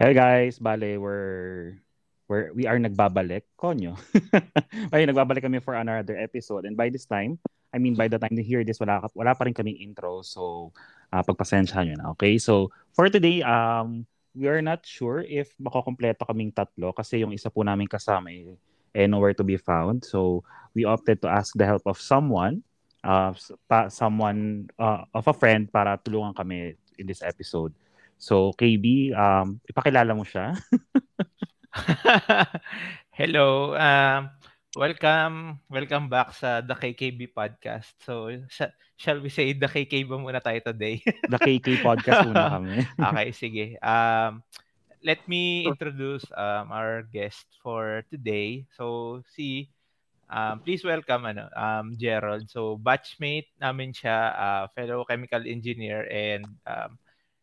Hey guys, bale, we're, we're, we are nagbabalik. Konyo. Ay, nagbabalik kami for another episode. And by this time, I mean, by the time you hear this, wala, wala pa rin kaming intro. So, uh, pagpasensyahan nyo na. Okay? So, for today, um, we are not sure if makokompleto kaming tatlo kasi yung isa po namin kasama eh, eh nowhere to be found. So, we opted to ask the help of someone, uh, pa, someone uh, of a friend para tulungan kami in this episode. So, KB, um, ipakilala mo siya. Hello. Um, welcome. Welcome back sa The KKB Podcast. So, sh- shall we say The KKB muna tayo today? The KK Podcast muna kami. okay, sige. Um, let me introduce um, our guest for today. So, si um, please welcome ano, um, Gerald. So, batchmate namin siya, uh, fellow chemical engineer and um,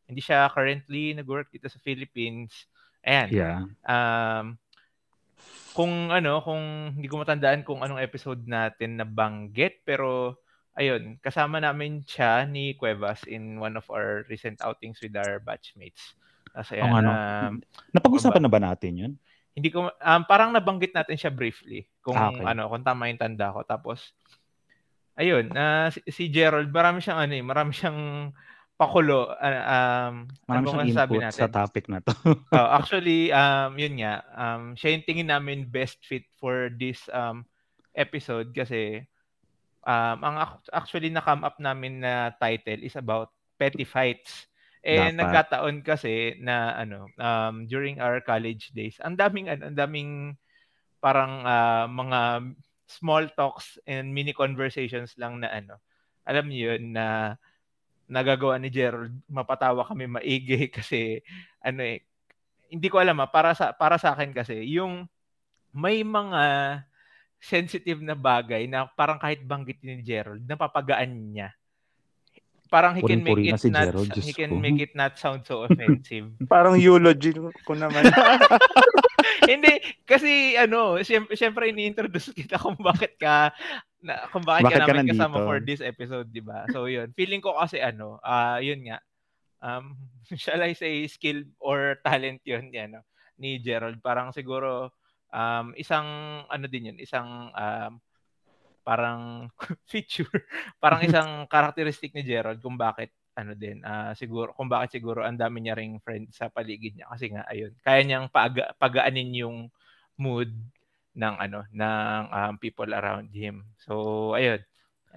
hindi siya currently nag-work dito sa Philippines. Ayan. Yeah. Um, kung ano, kung hindi ko matandaan kung anong episode natin na banggit, pero ayun, kasama namin siya ni Cuevas in one of our recent outings with our batchmates. Kasi oh, ano? um, Napag-usapan na ba natin yun? Hindi ko um, parang nabanggit natin siya briefly kung ah, okay. ano, kung tama yung tanda ko. Tapos ayun, uh, si, si Gerald, marami siyang ano, eh, marami siyang pakulo uh, um Marami ano siyang input natin? sa topic na to. uh, actually um yun nga um siya yung tingin namin best fit for this um episode kasi um ang actually na come up namin na title is about petty fights. Eh Dapat. nagkataon kasi na ano um during our college days ang daming ano, ang daming parang uh, mga small talks and mini conversations lang na ano alam niyo yun na nagagawa ni Gerald, mapatawa kami maigi kasi ano eh hindi ko alam ah, para sa para sa akin kasi yung may mga sensitive na bagay na parang kahit banggit ni Gerald, napapagaan niya. Parang he can make it si not Gerald, he can ko. make it not sound so offensive. parang eulogy ko naman. Hindi kasi ano, syempre, syempre ini-introduce kita kung bakit ka na kung bakit, bakit ka, namin ka kasama for this episode, 'di ba? So 'yun. Feeling ko kasi ano, uh, 'yun nga. Um, shall I say skill or talent 'yun, yan, no? ni Gerald. Parang siguro um, isang ano din 'yun, isang um, parang feature, parang isang characteristic ni Gerald kung bakit ano din uh, siguro kung bakit siguro ang dami niya ring friend sa paligid niya kasi nga ayun kaya niyang paga, pagaanin yung mood ng ano ng um, people around him. So ayun.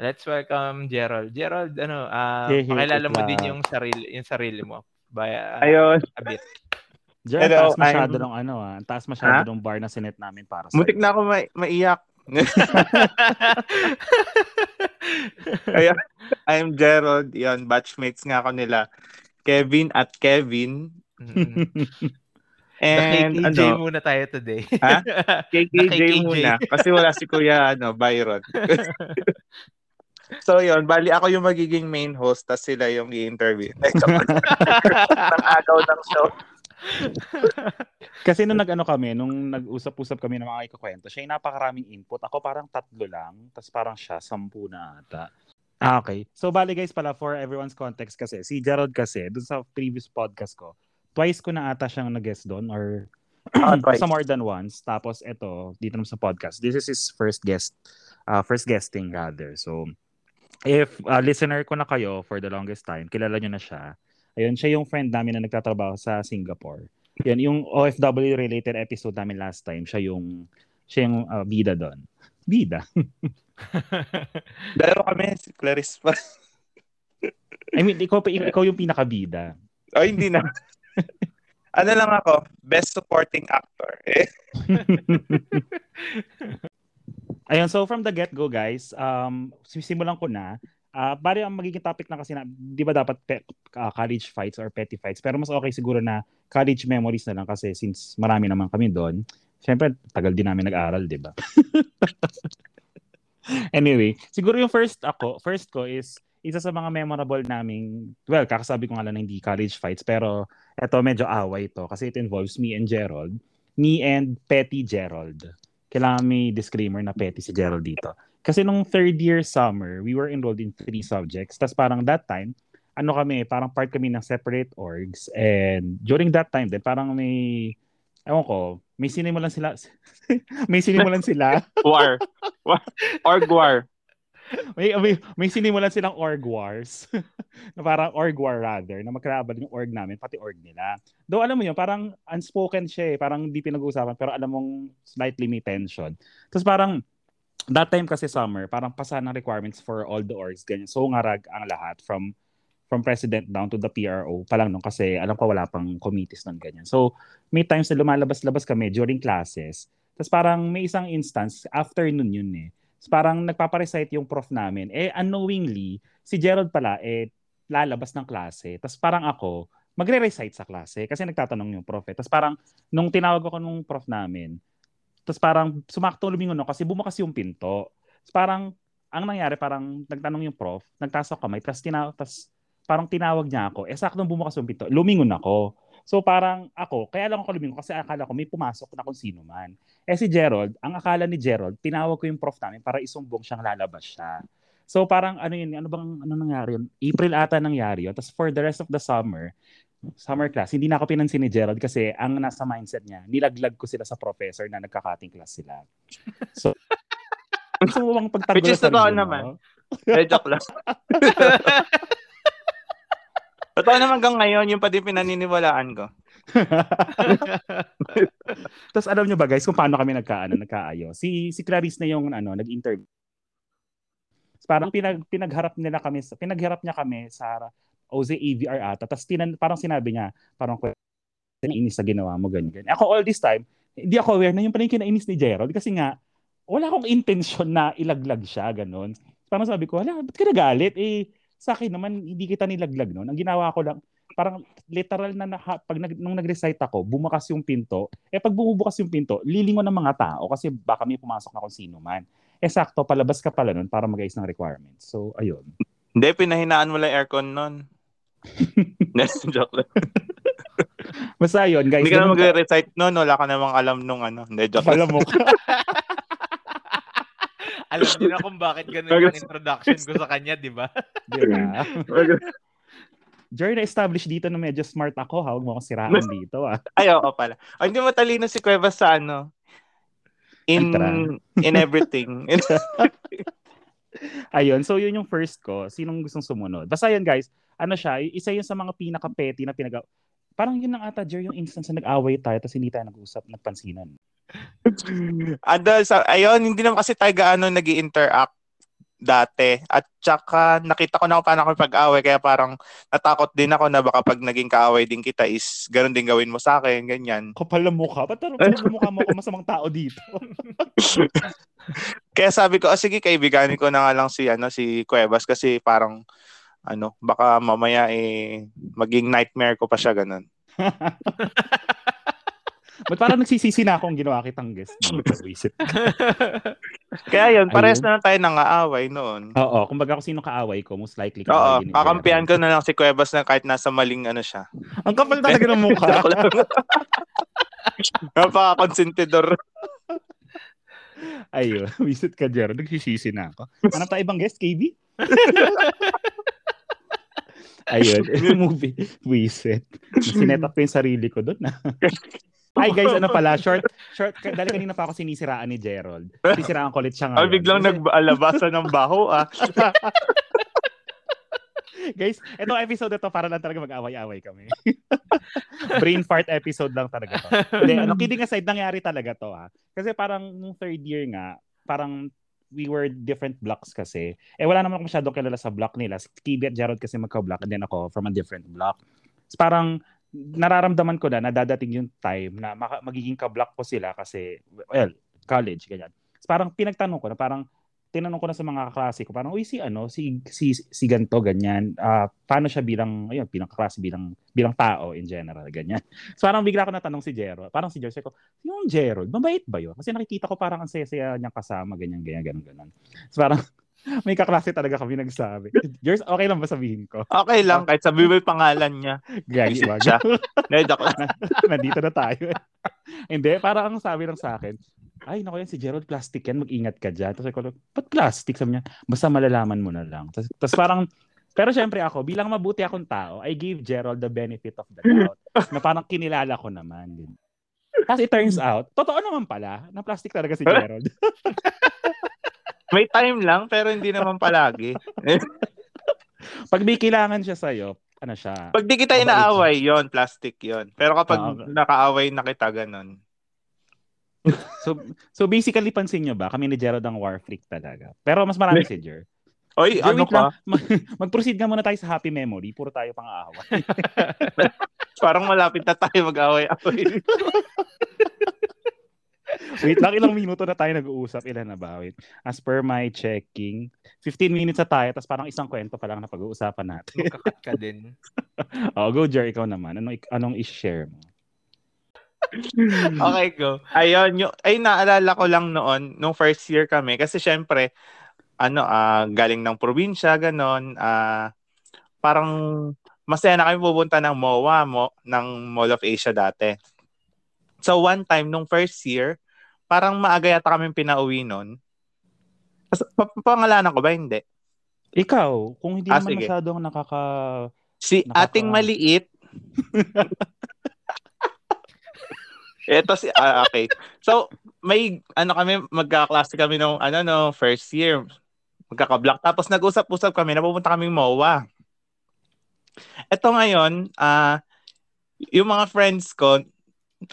Let's welcome Gerald. Gerald, ano, uh, hey, pakilala mo din yung sarili yung sarili mo by uh, ayun. a bit. Gerald, Hello, taas masyado I'm... ng ano ah. Taas masyado ng bar na sinet namin para sa Mutik na ako ma- maiyak. Kaya, I'm Gerald. Yan, batchmates nga ako nila. Kevin at Kevin. Mm-hmm. And KKJ ano, muna tayo today. Ha? KKJ, muna. Kasi wala si Kuya ano, Byron. so yun, bali ako yung magiging main host tapos sila yung i-interview. ng agaw ng show. Kasi nung nag-ano kami, nung nag-usap-usap kami ng mga ikukwento, siya yung napakaraming input. Ako parang tatlo lang, tapos parang siya, sampu na ata. Ah, okay. So, bali guys pala, for everyone's context kasi, si Gerald kasi, dun sa previous podcast ko, twice ko na ata siyang nag-guest doon or uh, sa more than once. Tapos ito, dito naman sa podcast. This is his first guest, uh, first guesting rather. So, if uh, listener ko na kayo for the longest time, kilala nyo na siya. Ayun, siya yung friend namin na nagtatrabaho sa Singapore. Yan, yung OFW related episode namin last time, siya yung siya yung uh, bida doon. Bida. Dalawa kami, si Clarice pa. I mean, ikaw, ikaw yung pinakabida. Ay, hindi na ano lang ako, best supporting actor. Eh. Ayun, so from the get-go guys, um, sisimulan ko na. Uh, bari ang magiging topic na kasi na, di ba dapat pe, uh, college fights or petty fights? Pero mas okay siguro na college memories na lang kasi since marami naman kami doon. Siyempre, tagal din namin nag-aral, di ba? anyway, siguro yung first ako, first ko is isa sa mga memorable naming, well, kakasabi ko nga lang hindi college fights, pero eto medyo away to kasi it involves me and Gerald. Me and Petty Gerald. Kailangan may disclaimer na Petty si Gerald dito. Kasi nung third year summer, we were enrolled in three subjects. Tapos parang that time, ano kami, parang part kami ng separate orgs. And during that time din, parang may, ewan ko, may sinimulan sila, may sinimulan sila. war. war. Org war. May, may, may sinimulan silang org wars. na parang org war rather, na magkalaban yung org namin, pati org nila. Though alam mo yun, parang unspoken siya eh, parang hindi pinag-uusapan, pero alam mong slightly may tension. Tapos parang, that time kasi summer, parang pasa ng requirements for all the orgs, ganyan. So ngarag ang lahat from from president down to the PRO pa lang nung kasi alam ko wala pang committees nun ganyan. So may times na lumalabas-labas kami during classes. Tapos parang may isang instance, afternoon yun eh. Parang nagpaparecite yung prof namin. Eh unknowingly, si Gerald pala eh lalabas ng klase. Tapos parang ako, magre-recite sa klase kasi nagtatanong yung prof. Eh. Tapos parang nung tinawag ako nung prof namin, tapos parang sumakto lumingon ako kasi bumakas yung pinto. Tapos parang ang nangyari parang nagtanong yung prof, nagtaas ako kamay, tapos, tina- tapos parang tinawag niya ako. Eh sakto bumakas yung pinto, lumingon ako. So parang ako, kaya lang ako lumingon kasi akala ko may pumasok na kung sino man. Eh si Gerald, ang akala ni Gerald, tinawag ko yung prof namin para isumbong siyang lalabas siya. So parang ano yun, ano bang ano nangyari yun? April ata nangyari yun. Tapos for the rest of the summer, summer class, hindi na ako pinansin ni Gerald kasi ang nasa mindset niya, nilaglag ko sila sa professor na nagka-cutting class sila. So, gusto mo bang pagtanggol Which is totoo naman. Eh, joke lang. Totoo naman hanggang ngayon, yung pa din pinaniniwalaan ko. Tapos alam nyo ba guys kung paano kami nagkaano, nagkaayo? Si si Clarice na yung ano, nag-interview. Parang pinag pinagharap nila kami sa pinagharap niya kami sa OZ AVR ata. Tapos tinan, parang sinabi niya, parang inis sa ginawa mo ganyan, ganyan. Ako all this time, hindi ako aware na yung pala yung kinainis ni Gerald kasi nga wala akong intention na ilaglag siya ganun. Parang sabi ko, hala, ba't ka nagalit? Eh, sa akin naman, hindi kita nilaglag noon. Ang ginawa ko lang, parang literal na naka, pag nag, nung nag-recite ako, bumakas yung pinto. Eh pag bumubukas yung pinto, lilingon ng mga tao kasi baka may pumasok na kung sino man. Eh sakto, palabas ka pala nun para mag-ayos ng requirements. So, ayun. Hindi, pinahinaan mo lang aircon nun. joke lang. Basta yun, guys. Hindi ka na magre-recite nun, wala ka namang alam nung ano. Hindi, joke. Alam mo. Alam niyo na kung bakit ganun yung introduction ko sa kanya, di ba? Di ba? Joy, na-establish dito na medyo smart ako. ha? Huwag mo akong siraan dito. Ah. Ay, oo pala. Ay, hindi matalino si Cuevas sa ano. In in everything. Ayun, so yun yung first ko. Sinong gustong sumunod? Basta yun, guys. Ano siya, isa yun sa mga pinaka-petty na pinag Parang yun lang ata, Jer, yung instance na nag-away tayo tapos hindi tayo nag-usap, nagpansinan. Ano, sa, ayun, hindi naman kasi tayo gaano nag interact dati. At tsaka nakita ko na kung paano ako pag-away kaya parang natakot din ako na baka pag naging kaaway din kita is ganun din gawin mo sa akin, ganyan. Kapal na mukha. Ba't parang mukha mo ako masamang tao dito? Kaya sabi ko, oh, sige, kaibiganin ko na nga lang si, ano, si Cuevas kasi parang ano, baka mamaya eh maging nightmare ko pa siya ganun. Ba't parang nagsisisi na akong ginawa kitang guest? Visit. Kaya yun, parehas na lang tayo nangaaway noon. Oo, kumbaga kung sino kaaway ko, most likely Oo, kaaway din ni kakampihan ko na lang si Cuevas na kahit nasa maling ano siya. Ang kapal talaga ng mukha. Napaka-consentidor. Ayun, visit ka, Jero. Nagsisisi na ako. Ano tayo ibang guest, KB? Ayun, movie. Visit. Sinet up ko yung sarili ko doon. Ay guys, ano pala, short, short, dahil kanina pa ako sinisiraan ni Gerald. Sisiraan ko ulit siya ngayon. Ay, biglang Kasi- nag-alabasan ng baho ah. Guys, itong episode na to para lang talaga mag-away-away kami. Brain fart episode lang talaga to. Hindi, ano, kidding aside, nangyari talaga to ha. Kasi parang nung third year nga, parang we were different blocks kasi. Eh wala naman ako masyadong kilala sa block nila. Si Kibi at Jarod kasi magka-block and then ako from a different block. So, parang nararamdaman ko na nadadating yung time na magiging ka-block ko sila kasi, well, college, ganyan. So, parang pinagtanong ko na parang tinanong ko na sa mga kaklase ko, parang, uy, si ano, si, si, si ganto, ganyan. Ah, paano siya bilang, ayun, pinakaklase bilang, bilang tao in general, ganyan. So parang bigla ko natanong si Jero, parang si Jero, ko, yung Jero, mabait ba yun? Kasi nakikita ko parang ang saya-saya niyang kasama, ganyan, ganyan, ganyan, ganyan. So parang, may kaklase talaga kami nagsabi. Jers, okay lang ba sabihin ko? Okay lang, kahit sabi mo yung pangalan niya. Joke lang. Nandito na tayo. Hindi, parang ang sabi lang sa akin, ay, naku yan, si Gerald, plastic yan, mag-ingat ka dyan. Tapos ako, ba't plastic? Sabi niya, basta malalaman mo na lang. Tapos, tapos parang, Pero syempre ako, bilang mabuti akong tao, I gave Gerald the benefit of the doubt na parang kinilala ko naman. Din. Tapos it turns out, totoo naman pala, na plastic talaga si Gerald. May time lang, pero hindi naman palagi. Pag may kailangan siya sa'yo, ano siya? Pag di kita inaaway, yon plastic yon Pero kapag okay. nakaaway na kita, ganun. So, so basically, pansin nyo ba, kami ni Gerald ang war freak talaga. Pero mas marami si Jer. Oy, Jer, ano lang. ka? Mag- Mag-proceed nga muna tayo sa happy memory. Puro tayo pang aaway. Parang malapit na tayo mag-away-away. Wait lang, ilang minuto na tayo nag-uusap. Ilan na ba? Wait. As per my checking, 15 minutes na tayo, tapos parang isang kwento pa lang na pag-uusapan natin. Magkakat ka din. oh, go, Jer, ikaw naman. Anong, anong i-share mo? Okay, go. Ayun, yung, ay naalala ko lang noon, nung first year kami, kasi syempre, ano, ah galing ng probinsya, ganon, ah parang masaya na kami pupunta ng MOA, mo, ng Mall of Asia dati. So one time, nung first year, parang maaga yata kami pinauwi pa- Pangalanan ko ba? Hindi. Ikaw, kung hindi Ah, naman sige. masyadong nakaka... Si Nakaka- ating maliit. Ito si ah, okay. So, may ano kami magkaklase kami nung ano no first year. Magkaka-block tapos nag-usap-usap kami na pupunta kaming MOA. Ito ngayon, ah yung mga friends ko,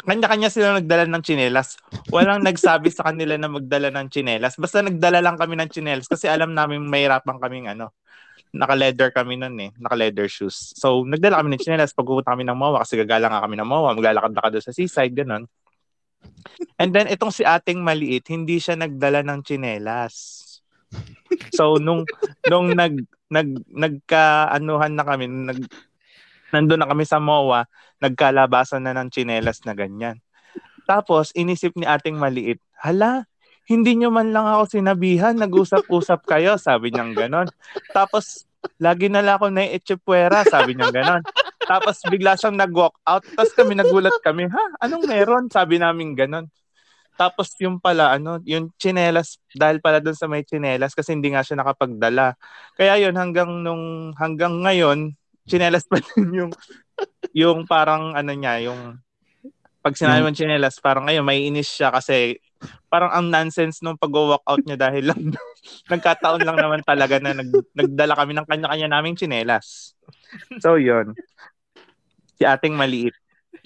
kanya-kanya sila nagdala ng tsinelas. Walang nagsabi sa kanila na magdala ng tsinelas. Basta nagdala lang kami ng tsinelas kasi alam namin mahirapan kaming ano, naka-leather kami nun eh, naka-leather shoes. So, nagdala kami ng chinelas pag pupunta kami ng MOA kasi gagala nga kami ng MOA, maglalakad-lakad doon sa seaside, ganun. And then, itong si ating maliit, hindi siya nagdala ng chinelas. So, nung, nung nag, nag, nagka-anuhan na kami, nag, nandun na kami sa MOA, nagkalabasan na ng chinelas na ganyan. Tapos, inisip ni ating maliit, hala, hindi nyo man lang ako sinabihan, nag-usap-usap kayo, sabi niyang ganon. Tapos, lagi na lang ako na etsepwera, sabi niya ganon. Tapos, bigla siyang nag-walk out. Tapos kami nagulat kami, ha? Anong meron? Sabi namin ganon. Tapos yung pala, ano, yung chinelas, dahil pala doon sa may chinelas, kasi hindi nga siya nakapagdala. Kaya yun, hanggang nung, hanggang ngayon, chinelas pa din yung, yung parang, ano niya, yung, pag sinabi mo chinelas, parang ngayon, may inis siya kasi parang ang nonsense nung pag-walk out niya dahil lang nagkataon lang naman talaga na nag, nagdala kami ng kanya-kanya naming tsinelas. So, yun. Si ating maliit.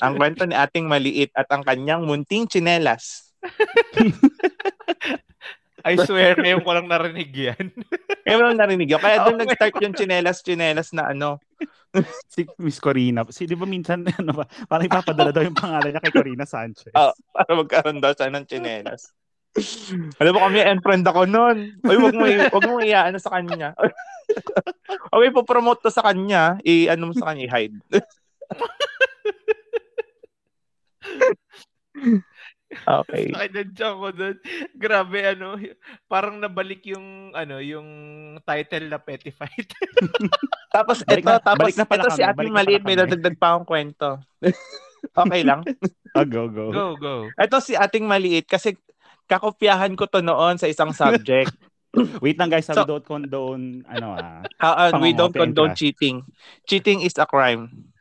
Ang kwento ni ating maliit at ang kanyang munting tsinelas. I swear, ngayon ko lang narinig yan. Kaya mo lang narinig yun. Kaya doon Okay. nag-start yung tsinelas-tsinelas na ano. Si Miss Corina. Si, di ba minsan, ano ba, parang ipapadala daw yung pangalan niya kay Corina Sanchez. Ah, para magkaroon daw siya ng tsinelas. Alam mo kami, end friend ako noon. Uy, wag mo, wag mo iyaano sa kanya. okay, po-promote to sa kanya. I-ano mo sa kanya, i-hide. Okay. Nakidadya ko doon. Grabe, ano, parang nabalik yung, ano, yung title na Petty Fight. Tapos Balik ito, na- tapos na pala ito si kami, Ating balik na Maliit, may dadagdag pa akong kwento. okay lang. Ah, go, go. Go, go. Ito si Ating Maliit kasi kakopyahan ko to noon sa isang subject. Wait lang guys, So- we don't condone, ano ah. Uh, we don't condone class. cheating. Cheating is a crime.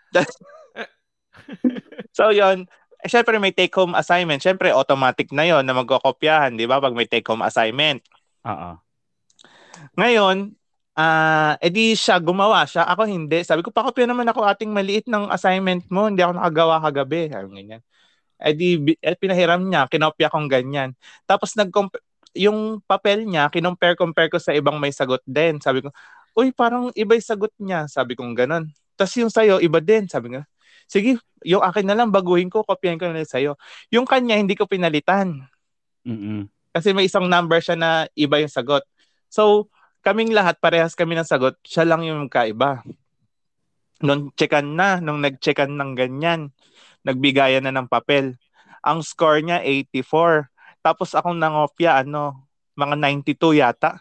so yon eh, syempre may take-home assignment. Syempre, automatic na yon na magkokopyahan, di ba? Pag may take-home assignment. Oo. Ngayon, ah edi siya gumawa siya. Ako hindi. Sabi ko, pakopya naman ako ating maliit ng assignment mo. Hindi ako nakagawa kagabi. Sabi ganyan. Edi eh, pinahiram niya, kinopya kong ganyan. Tapos nag yung papel niya, kinompare-compare ko sa ibang may sagot din. Sabi ko, uy, parang iba yung sagot niya. Sabi kong ganun. Tapos yung sa'yo, iba din. Sabi nga, sige, yung akin na lang, baguhin ko, kopyahin ko na lang sa'yo. Yung kanya, hindi ko pinalitan. Mm-mm. Kasi may isang number siya na iba yung sagot. So, kaming lahat, parehas kami ng sagot, siya lang yung kaiba. Nung checkan na, nung nag-checkan ng ganyan, nagbigayan na ng papel. Ang score niya, 84. Tapos akong nangopya, ano, mga 92 yata.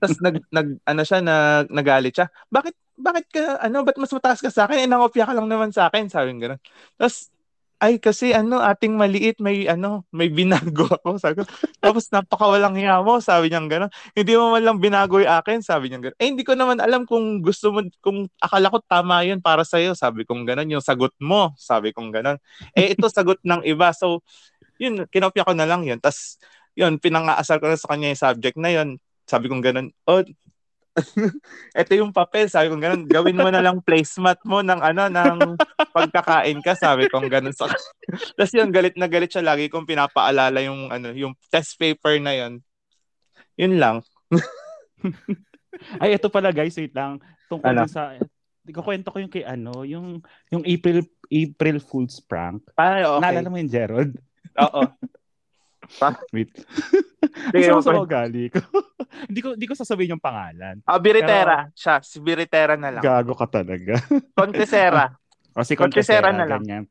Tapos nag, nag, ano siya, nag, nagalit siya. Bakit, bakit ka, ano, ba't mas mataas ka sa akin? Eh, nangopya ka lang naman sa akin. Sabi ng ganun. Tapos, ay kasi ano, ating maliit, may ano, may binago ako. Sabi ko, tapos napakawalang hiya mo, sabi niya gano'n. Hindi mo man lang binago yung akin, sabi niya gano'n. Eh, hindi ko naman alam kung gusto mo, kung akala ko tama yun para sa'yo, sabi kong gano'n. Yung sagot mo, sabi kong gano'n. Eh, ito sagot ng iba. So, yun, kinopya ko na lang yun. Tapos, yun, pinangaasal ko na sa kanya yung subject na yun. Sabi kong gano'n, oh, ito yung papel, sabi ko ganun, gawin mo na lang placemat mo ng ano, ng pagkakain ka, sabi ko ganun sa Tapos yun, galit na galit siya lagi kong pinapaalala yung ano, yung test paper na yun. Yun lang. Ay, ito pala guys, wait lang. Tungkol Ano? sa Ikukwento ko yung kay ano, yung yung April April Fool's prank. Ay, okay. Naalala mo yung Gerald? Oo. Wait. Ang sama sa ugali ko. hindi ko hindi ko sasabihin yung pangalan. Ah, Biritera. Siya, si Biritera na lang. Gago ka talaga. Contesera. O si Contesera Contesera na lang. ganyan.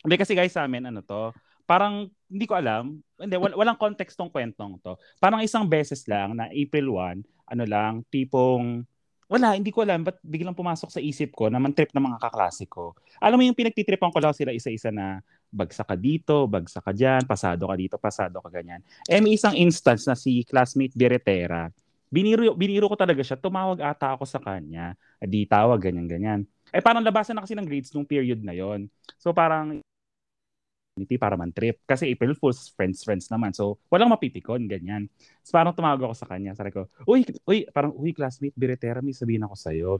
Hindi kasi guys sa amin ano to, parang hindi ko alam, hindi wal- walang context tong kwentong to. Parang isang beses lang na April 1, ano lang, tipong wala, hindi ko alam, ba't biglang pumasok sa isip ko na man trip ng mga kaklase ko. Alam mo yung pinagtitripan ko lang sila isa-isa na bagsak ka dito, bagsak ka dyan, pasado ka dito, pasado ka ganyan. Eh may isang instance na si classmate Biretera, biniro, biniro ko talaga siya, tumawag ata ako sa kanya, di tawag, ganyan-ganyan. Eh parang labasan na kasi ng grades nung period na yon So parang opportunity para man trip. Kasi April Fools, friends-friends naman. So, walang mapipikon, ganyan. So, parang tumawag ako sa kanya. Sabi ko, uy, uy, parang, uy, classmate, Biretera, may sabihin ako sa'yo.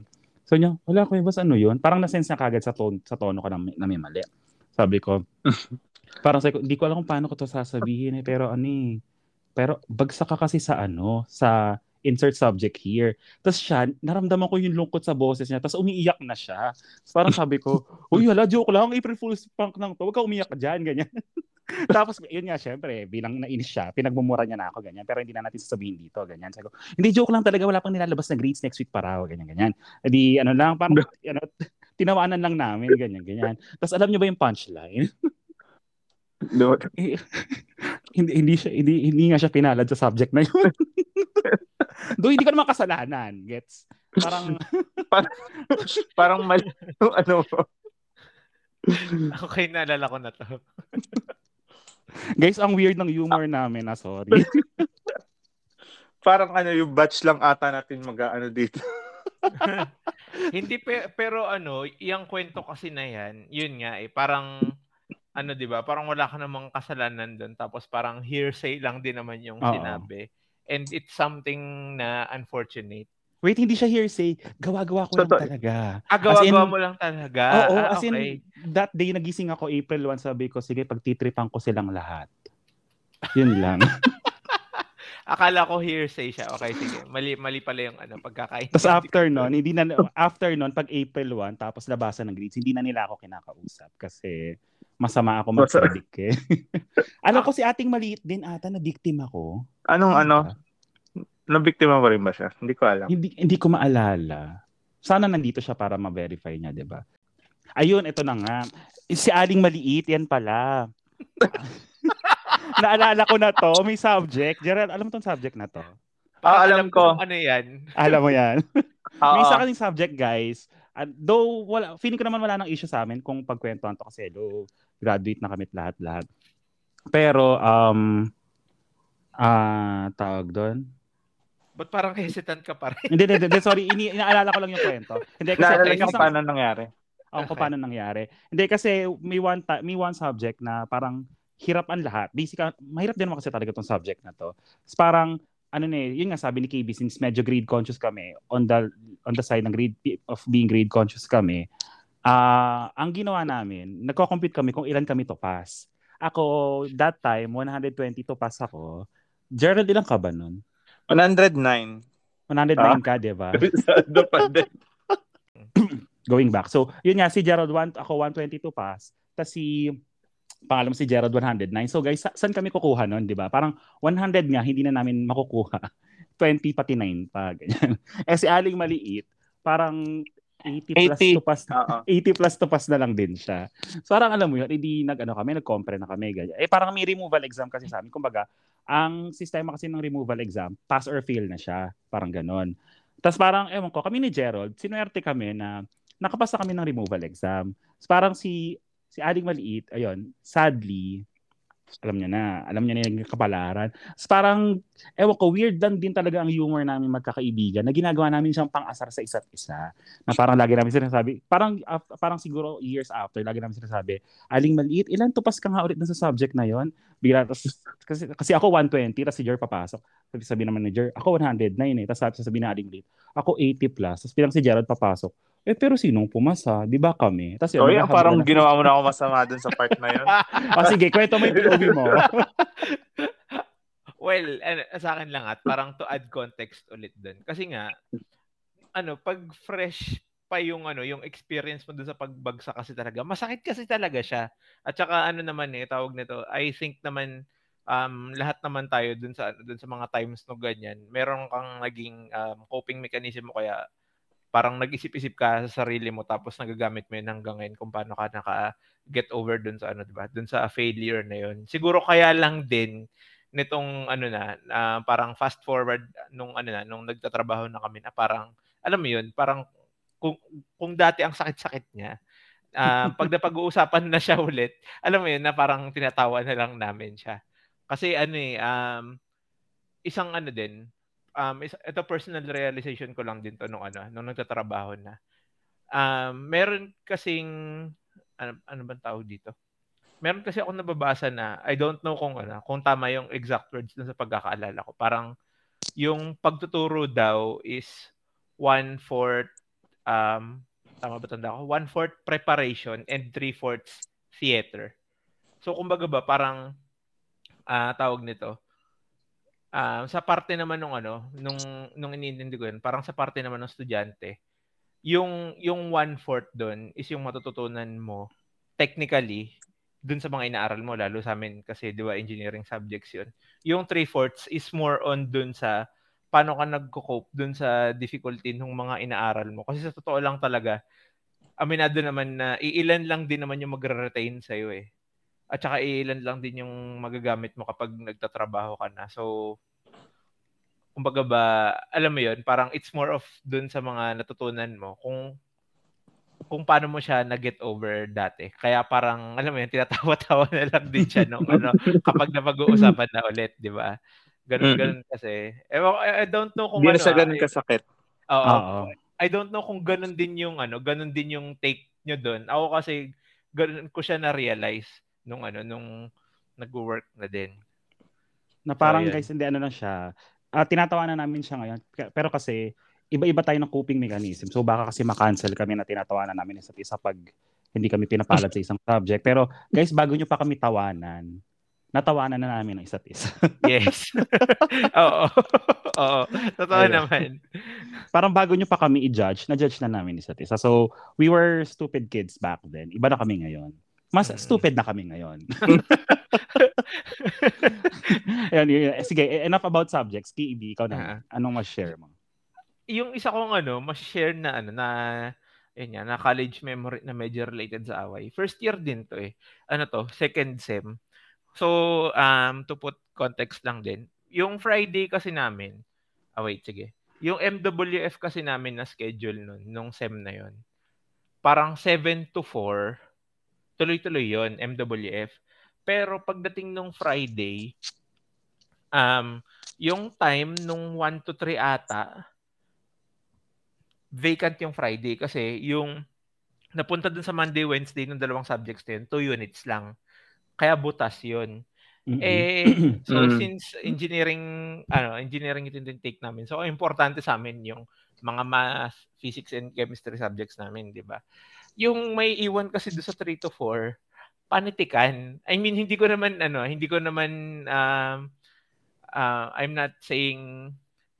So, niya, wala ko, bas ano yun? Parang nasense na kagad sa, ton, sa tono ko na, na may mali. Sabi ko, parang sabi ko, hindi ko alam kung paano ko to sasabihin eh, pero ano eh, pero bagsak ka kasi sa ano, sa insert subject here. Tapos siya, naramdaman ko yung lungkot sa boses niya. Tapos umiiyak na siya. Tapos parang sabi ko, uy, hala, joke lang. April Fool's prank lang to. Huwag ka umiyak ka dyan, ganyan. Tapos, yun nga, syempre, bilang nainis siya, pinagmumura niya na ako, ganyan. Pero hindi na natin sasabihin dito, ganyan. Sabi ko, hindi, joke lang talaga. Wala pang nilalabas na grades next week para ako, ganyan, ganyan. Di, ano lang, parang, ano, tinawanan lang namin, ganyan, ganyan. Tapos, alam niyo ba yung punchline? Eh, hindi hindi siya hindi, hindi nga siya pinalad sa subject na yun. Do hindi ko naman kasalanan, gets? Parang Parang mali yung ano. Okay, naalala ko na to. guys, ang weird ng humor namin, ah, sorry. Parang ano yung batch lang ata natin mag-ano dito. Hindi pe- pero ano, yung kwento kasi na yan, yun nga eh, parang ano 'di ba? Parang wala ka namang kasalanan doon tapos parang hearsay lang din naman yung Oo. sinabi. And it's something na unfortunate. Wait, hindi siya hearsay. Gawa-gawa ko lang Totoo. talaga. Ah, gawa-gawa mo lang talaga. Oo, ah, as in, okay. that day nagising ako April 1, sabi ko, sige, pagtitripan ko silang lahat. Yun lang. Akala ko hearsay siya. Okay, sige. Mali mali pala yung ano pagkakain. Tapos after nun, hindi na, after nun, pag April 1, tapos labasan ng grades, hindi na nila ako kinakausap kasi masama ako mag-predict eh. Alam ko si ating maliit din ata na biktima ko. Anong ano? Nabiktima mo rin ba siya? Hindi ko alam. Hindi hindi ko maalala. Sana nandito siya para ma-verify niya, 'di ba? Ayun, ito na nga. Si Aling Maliit, yan pala. Naalala ko na to, may subject. Gerald, alam mo tong subject na to? Ah, Parang alam ko. kung Ano yan? Alam mo yan? May isa kaming subject, guys. And though, wala, feeling ko naman wala nang issue sa amin kung pagkwentuhan to kasi hello, graduate na kami lahat-lahat. Pero, um, ah, tawag doon. Ba't parang hesitant ka pa rin? Hindi, hindi, hindi, sorry, ini, inaalala ko lang yung kwento. Hindi, kasi Naalala niyo kung paano nangyari. Ang kung Okay. paano nangyari. Hindi kasi may one ta- may one subject na parang hirap ang lahat. Basic mahirap din naman kasi talaga tong subject na to. It's parang ano na eh, yun nga sabi ni KB since medyo grade conscious kami on the on the side ng grade of being grade conscious kami. Ah, ang ginawa namin, nagko-compute kami kung ilan kami to pass. Ako that time 120 to pass ako. Gerald ilang ka ba nun? 109. 109 ka, 'di ba? Going back. So, yun nga, si Gerald, one, ako 122 pass. Tapos si, pangalan si Gerald 109. So guys, sa- saan kami kukuha nun, di ba? Parang 100 nga, hindi na namin makukuha. 20 pati 9 pa, ganyan. Eh si Aling Maliit, parang 80 plus 80. to pass, Oo. 80 plus to pass na lang din siya. So parang alam mo yun, hindi nag, ano kami, nag-compare na kami. Ganyan. Eh parang may removal exam kasi sa amin. Kumbaga, ang sistema kasi ng removal exam, pass or fail na siya. Parang ganon. Tapos parang, ewan ko, kami ni Gerald, sinuwerte kami na nakapasa kami ng removal exam. So, parang si si Aling Maliit, ayun, sadly, alam niya na, alam niya na yung kapalaran. So, parang, ewan ko, weird lang din talaga ang humor namin magkakaibigan na ginagawa namin siyang pang-asar sa isa't isa. Na parang lagi namin sinasabi, parang, uh, parang siguro years after, lagi namin sinasabi, aling maliit, ilan tupas ka nga ulit na sa subject na yon Bigla, tas, kasi, kasi ako 120, tapos si Jer papasok. Sabi, sabi naman ni Jer, ako 109 eh. Tapos sabi na aling maliit, ako 80 plus. Tapos bilang si Gerald papasok, eh, pero sinong pumasa? Di ba kami? Tapos, so, yan, parang na... ginawa mo na ako masama dun sa part na yun. o sige, kwento mo yung POV mo. well, ano, sa akin lang at parang to add context ulit dun. Kasi nga, ano, pag fresh pa yung ano, yung experience mo dun sa pagbagsak kasi talaga, masakit kasi talaga siya. At saka ano naman eh, tawag nito, I think naman um, lahat naman tayo dun sa dun sa mga times no ganyan, meron kang naging um, coping mechanism mo kaya parang nag-isip-isip ka sa sarili mo tapos nagagamit mo yun hanggang ngayon kung paano ka naka get over dun sa ano, 'di ba? Dun sa failure na yun. Siguro kaya lang din nitong ano na uh, parang fast forward nung ano na nung nagtatrabaho na kami na parang alam mo yun, parang kung kung dati ang sakit-sakit niya, uh, pag napag-uusapan na siya ulit, alam mo yun na parang tinatawa na lang namin siya. Kasi ano eh um, isang ano din um, ito personal realization ko lang din to nung ano, nung nagtatrabaho na. Um, meron kasing ano, ano bang tawag dito? Meron kasi ako nababasa na I don't know kung ano, kung tama yung exact words dun sa pagkakaalala ko. Parang yung pagtuturo daw is one fourth um tama ba tanda ko? One fourth preparation and three fourths theater. So kumbaga ba parang uh, tawag nito um, sa parte naman nung ano, nung nung iniintindi ko yun, parang sa parte naman ng estudyante, yung yung one fourth doon is yung matututunan mo technically dun sa mga inaaral mo lalo sa amin kasi 'di ba engineering subjects yun. Yung three fourths is more on dun sa paano ka nagko-cope dun sa difficulty ng mga inaaral mo. Kasi sa totoo lang talaga, aminado naman na iilan lang din naman yung magre-retain sa iyo eh. At saka ilan lang din yung magagamit mo kapag nagtatrabaho ka na. So, kumbaga ba, alam mo yun, parang it's more of dun sa mga natutunan mo kung kung paano mo siya na-get over dati. Kaya parang, alam mo yun, tinatawa-tawa na lang din siya nung ano, kapag napag-uusapan na ulit, di ba? Ganun, ganun kasi. Eh, I don't know kung Hindi ano. Hindi na siya ganun kasakit. Oo. Oh, I don't know kung ganun din yung ano, ganun din yung take nyo doon. Ako kasi ganun ko siya na-realize nung ano nung nagwo-work na din. Na parang so, guys, hindi ano lang siya. Uh, tinatawanan namin siya ngayon. Pero kasi iba-iba tayo ng coping mechanism. So baka kasi ma-cancel kami na tinatawanan namin isa't isa pag hindi kami pinapalad sa isang subject. Pero guys, bago nyo pa kami tawanan, natawanan na namin ng isa't isa. yes. Oo. Oo. Totoo Ayun. naman. Parang bago nyo pa kami i-judge, na-judge na namin isa't isa. So, we were stupid kids back then. Iba na kami ngayon. Mas mm. stupid na kami ngayon. Ayan, yun, sige, enough about subjects. KEB, ikaw na. Uh-huh. Anong mas share mo? Yung isa kong ano, mas share na ano na yun yan, na college memory na medyo related sa away. First year din to eh. Ano to, second sem. So, um, to put context lang din, yung Friday kasi namin, ah wait, sige. Yung MWF kasi namin na schedule nun, nung sem na yon parang 7 to 4, tuloy-tuloy yon MWF. Pero pagdating nung Friday, um, yung time nung 1 to 3 ata, vacant yung Friday kasi yung napunta dun sa Monday, Wednesday ng dalawang subjects din, 2 units lang. Kaya butas yun. Mm-hmm. Eh, so mm-hmm. since engineering, ano, engineering ito din take namin. So, importante sa amin yung mga math, physics, and chemistry subjects namin, di ba? yung may iwan kasi do sa 3 to 4, panitikan. I mean, hindi ko naman, ano, hindi ko naman, um, uh, I'm not saying,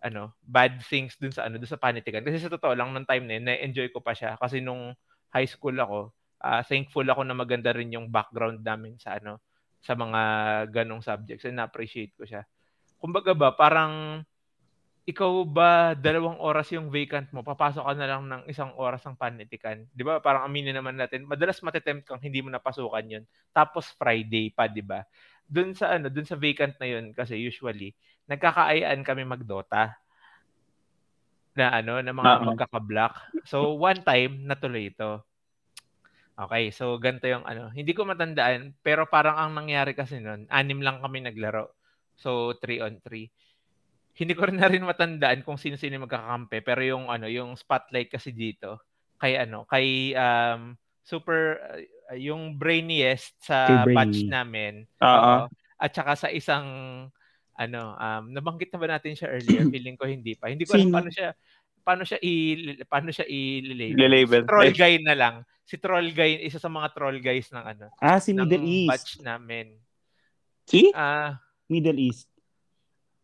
ano, bad things dun sa, ano, dun sa panitikan. Kasi sa totoo lang, nung time na yun, na-enjoy ko pa siya. Kasi nung high school ako, uh, thankful ako na maganda rin yung background namin sa, ano, sa mga ganong subjects. And na-appreciate ko siya. Kumbaga ba, parang, ikaw ba dalawang oras yung vacant mo, papasok ka na lang ng isang oras ng panitikan. 'Di ba? Parang aminin naman natin, madalas matetempt kang hindi mo napasukan 'yon. Tapos Friday pa, 'di ba? Doon sa ano, doon sa vacant na 'yon kasi usually nagkakaayaan kami magdota na ano, na mga uh-huh. magkaka-block. So one time natuloy ito. Okay, so ganito yung ano. Hindi ko matandaan, pero parang ang nangyari kasi noon, anim lang kami naglaro. So, 3 on 3. Hindi ko rin na rin matandaan kung sino-sino magkakampi, pero yung ano, yung spotlight kasi dito kay ano, kay um, super uh, yung brainiest sa Kay batch Brainy. namin. Oo. Oo. At saka sa isang ano, um, nabanggit na ba natin siya earlier? Feeling ko hindi pa. Hindi ko alam paano siya paano siya i paano siya i-label. Si troll guy na lang. Si troll guy, isa sa mga troll guys ng ano, Ah, si ng Middle East. batch namin. See? Ah, Middle East.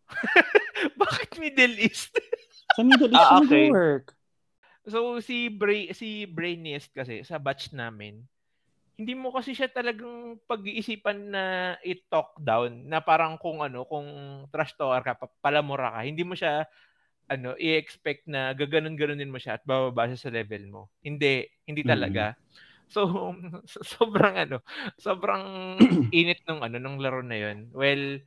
bakit Middle East? Sa Middle East Ah, okay. nag-work. So si Bra- si Brainiest kasi sa batch namin, hindi mo kasi siya talagang pag-iisipan na i-talk down na parang kung ano, kung trash talker ka, pa- palamura ka, hindi mo siya ano, i-expect na gaganon-ganonin mo siya at bababa siya sa level mo. Hindi, hindi talaga. So, so- sobrang ano, sobrang init nung ano nung laro na 'yon. Well,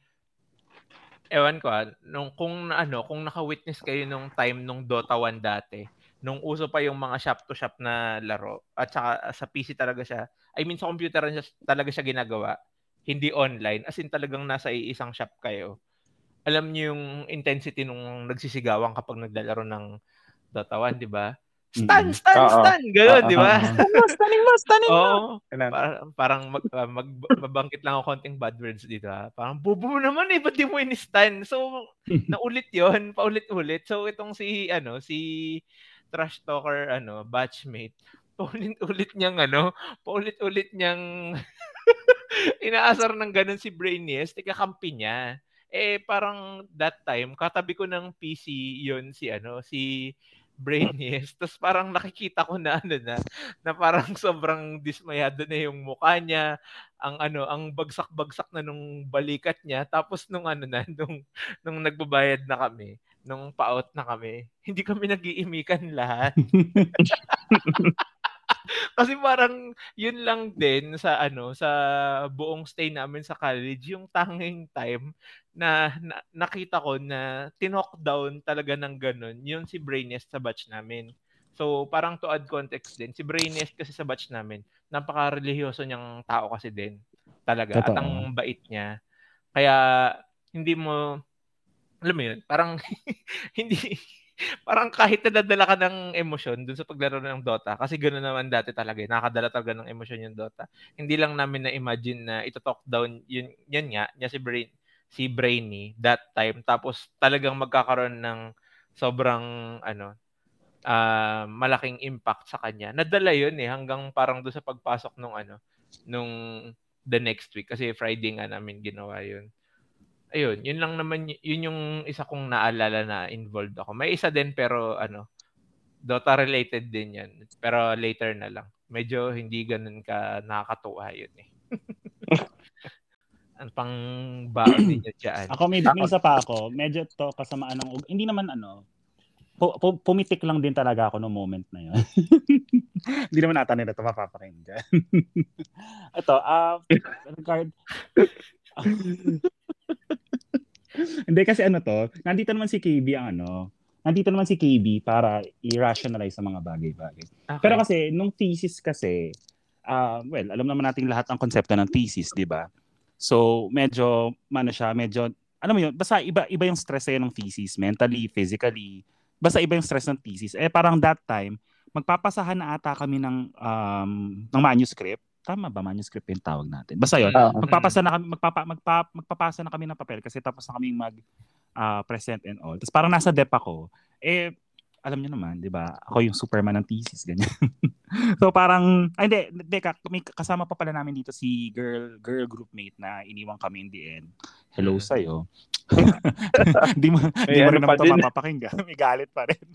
ewan ko ah, nung kung ano, kung naka-witness kayo nung time nung Dota 1 dati, nung uso pa yung mga shop to shop na laro at saka sa PC talaga siya. I mean sa computer niya talaga siya ginagawa. Hindi online, as in talagang nasa isang shop kayo. Alam niyo yung intensity nung nagsisigawan kapag naglalaro ng Dota 1, di ba? Stan, Mm. stan, Oo. stan! Ganun, di ba? Stunning mo, stunning mo. Oo. Ganun. Parang, parang mag, uh, mag, mabangkit lang ako konting bad words dito. Ha? Parang bubo mo naman eh, ba't di mo in-stan? So, naulit yon paulit-ulit. So, itong si, ano, si trash talker, ano, batchmate, paulit-ulit niyang, ano, paulit-ulit niyang inaasar ng ganun si Brainiest, ikakampi niya. Eh, parang that time, katabi ko ng PC yon si, ano, si Brainiest. Tapos parang nakikita ko na ano na, na parang sobrang dismayado na yung mukha niya, ang ano, ang bagsak-bagsak na nung balikat niya. Tapos nung ano na, nung, nung nagbabayad na kami, nung pa-out na kami, hindi kami nag-iimikan lahat. Kasi parang yun lang din sa ano sa buong stay namin sa college yung tanging time na, na nakita ko na tinok down talaga ng ganun yun si Brainiest sa batch namin. So parang to add context din, si Brainiest kasi sa batch namin, napaka-religyoso niyang tao kasi din. Talaga. At Totoo. ang bait niya. Kaya hindi mo alam mo yun, parang hindi parang kahit nadadala ka ng emosyon dun sa paglaro ng Dota, kasi gano'n naman dati talaga, eh, nakakadala talaga ng emosyon yung Dota. Hindi lang namin na-imagine na ito talk down, yun, yan nga, niya si Brain, si Brainy that time. Tapos talagang magkakaroon ng sobrang, ano, ah, malaking impact sa kanya. Nadala yun eh, hanggang parang doon sa pagpasok nung, ano, nung the next week. Kasi Friday nga namin ginawa yun ayun, yun lang naman, yun yung isa kong naalala na involved ako. May isa din pero ano, Dota related din yan. Pero later na lang. Medyo hindi ganun ka nakakatuwa yun eh. Ang pang baon ninyo dyan. Ako may, may isa pa ako. Medyo to kasamaan ng ug- hindi naman ano. Pu- pu- pumitik lang din talaga ako no moment na yun. hindi naman nata nila ito mapapakinggan. ito, uh, regard Hindi kasi ano to, nandito naman si KB ang ano, nandito naman si KB para i-rationalize sa mga bagay-bagay. Okay. Pero kasi, nung thesis kasi, ah, well, alam naman natin lahat ang konsepto ng thesis, di ba? So, medyo, ano siya, medyo, alam mo yun, basta iba, iba yung stress sa'yo ng thesis, mentally, physically, basta iba yung stress ng thesis. Eh, parang that time, magpapasahan na ata kami ng, um, ng manuscript. Tama ba? Manuscript yung tawag natin. Basta yun. Oo. Magpapasa na kami, magpapa, magpa, magpapasa na kami ng papel kasi tapos na kaming mag ah, present and all. Tapos parang nasa dep ako. Eh, alam niyo naman, di ba? Ako yung Superman ng thesis, ganyan. so parang, ay hindi, hindi, ka- may kasama pa pala namin dito si girl girl groupmate na iniwan kami in the end. Hello Mm. sa'yo. Di mo, di mo ano rin pa naman ito mapapakinggan. May galit pa rin.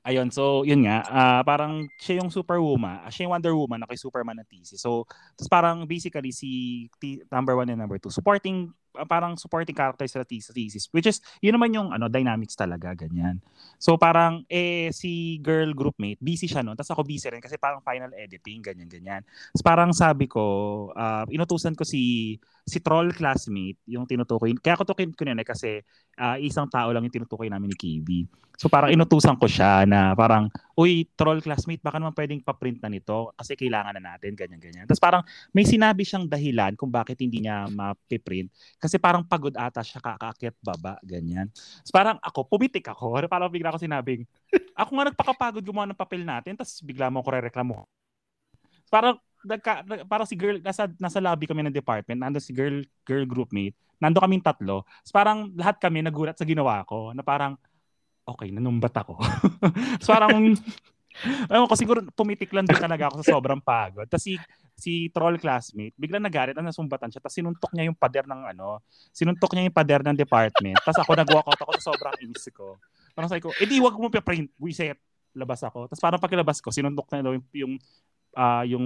Ayun, so yun nga, ah, parang siya yung superwoman, ah, siya yung Wonder Woman na kay Superman na thesis. So, parang basically si T- number one and number two, supporting, parang supporting characters sa thesis, which is, yun naman yung ano, dynamics talaga, ganyan. So parang, eh, si girl groupmate, busy siya noon, tapos ako busy rin kasi parang final editing, ganyan, ganyan. Tapos parang sabi ko, ah, inutusan ko si si troll classmate, yung tinutukoy. Kaya ko to kin ko eh, kasi uh, isang tao lang yung tinutukoy namin ni KB. So parang inutusan ko siya na parang, uy, troll classmate, baka naman pwedeng pa-print na nito kasi kailangan na natin, ganyan-ganyan. Tapos parang may sinabi siyang dahilan kung bakit hindi niya ma-print. Kasi parang pagod ata siya kakaakyat baba, ganyan. Tapos parang ako, pumitik ako. Parang bigla ako sinabing, ako nga nagpakapagod gumawa ng papel natin, tapos bigla mo ko re-reklamo. Parang nagka, para si girl nasa nasa lobby kami ng department, nando si girl girl groupmate. Nando kaming tatlo. So parang lahat kami nagulat sa ginawa ko na parang okay, nanumbat ako. so parang Ewan ko, siguro pumitik lang din talaga ako sa sobrang pagod. Tapos si, si troll classmate, biglang nagalit at nasumbatan siya. Tapos sinuntok niya yung pader ng ano, sinuntok niya yung pader ng department. Tapos ako nag-walk out ako sa sobrang inis ko. Parang sabi ko, edi wag mo pa-print, buiset. Labas ako. Tapos parang pagkilabas ko, sinuntok na yung, yung, uh, yung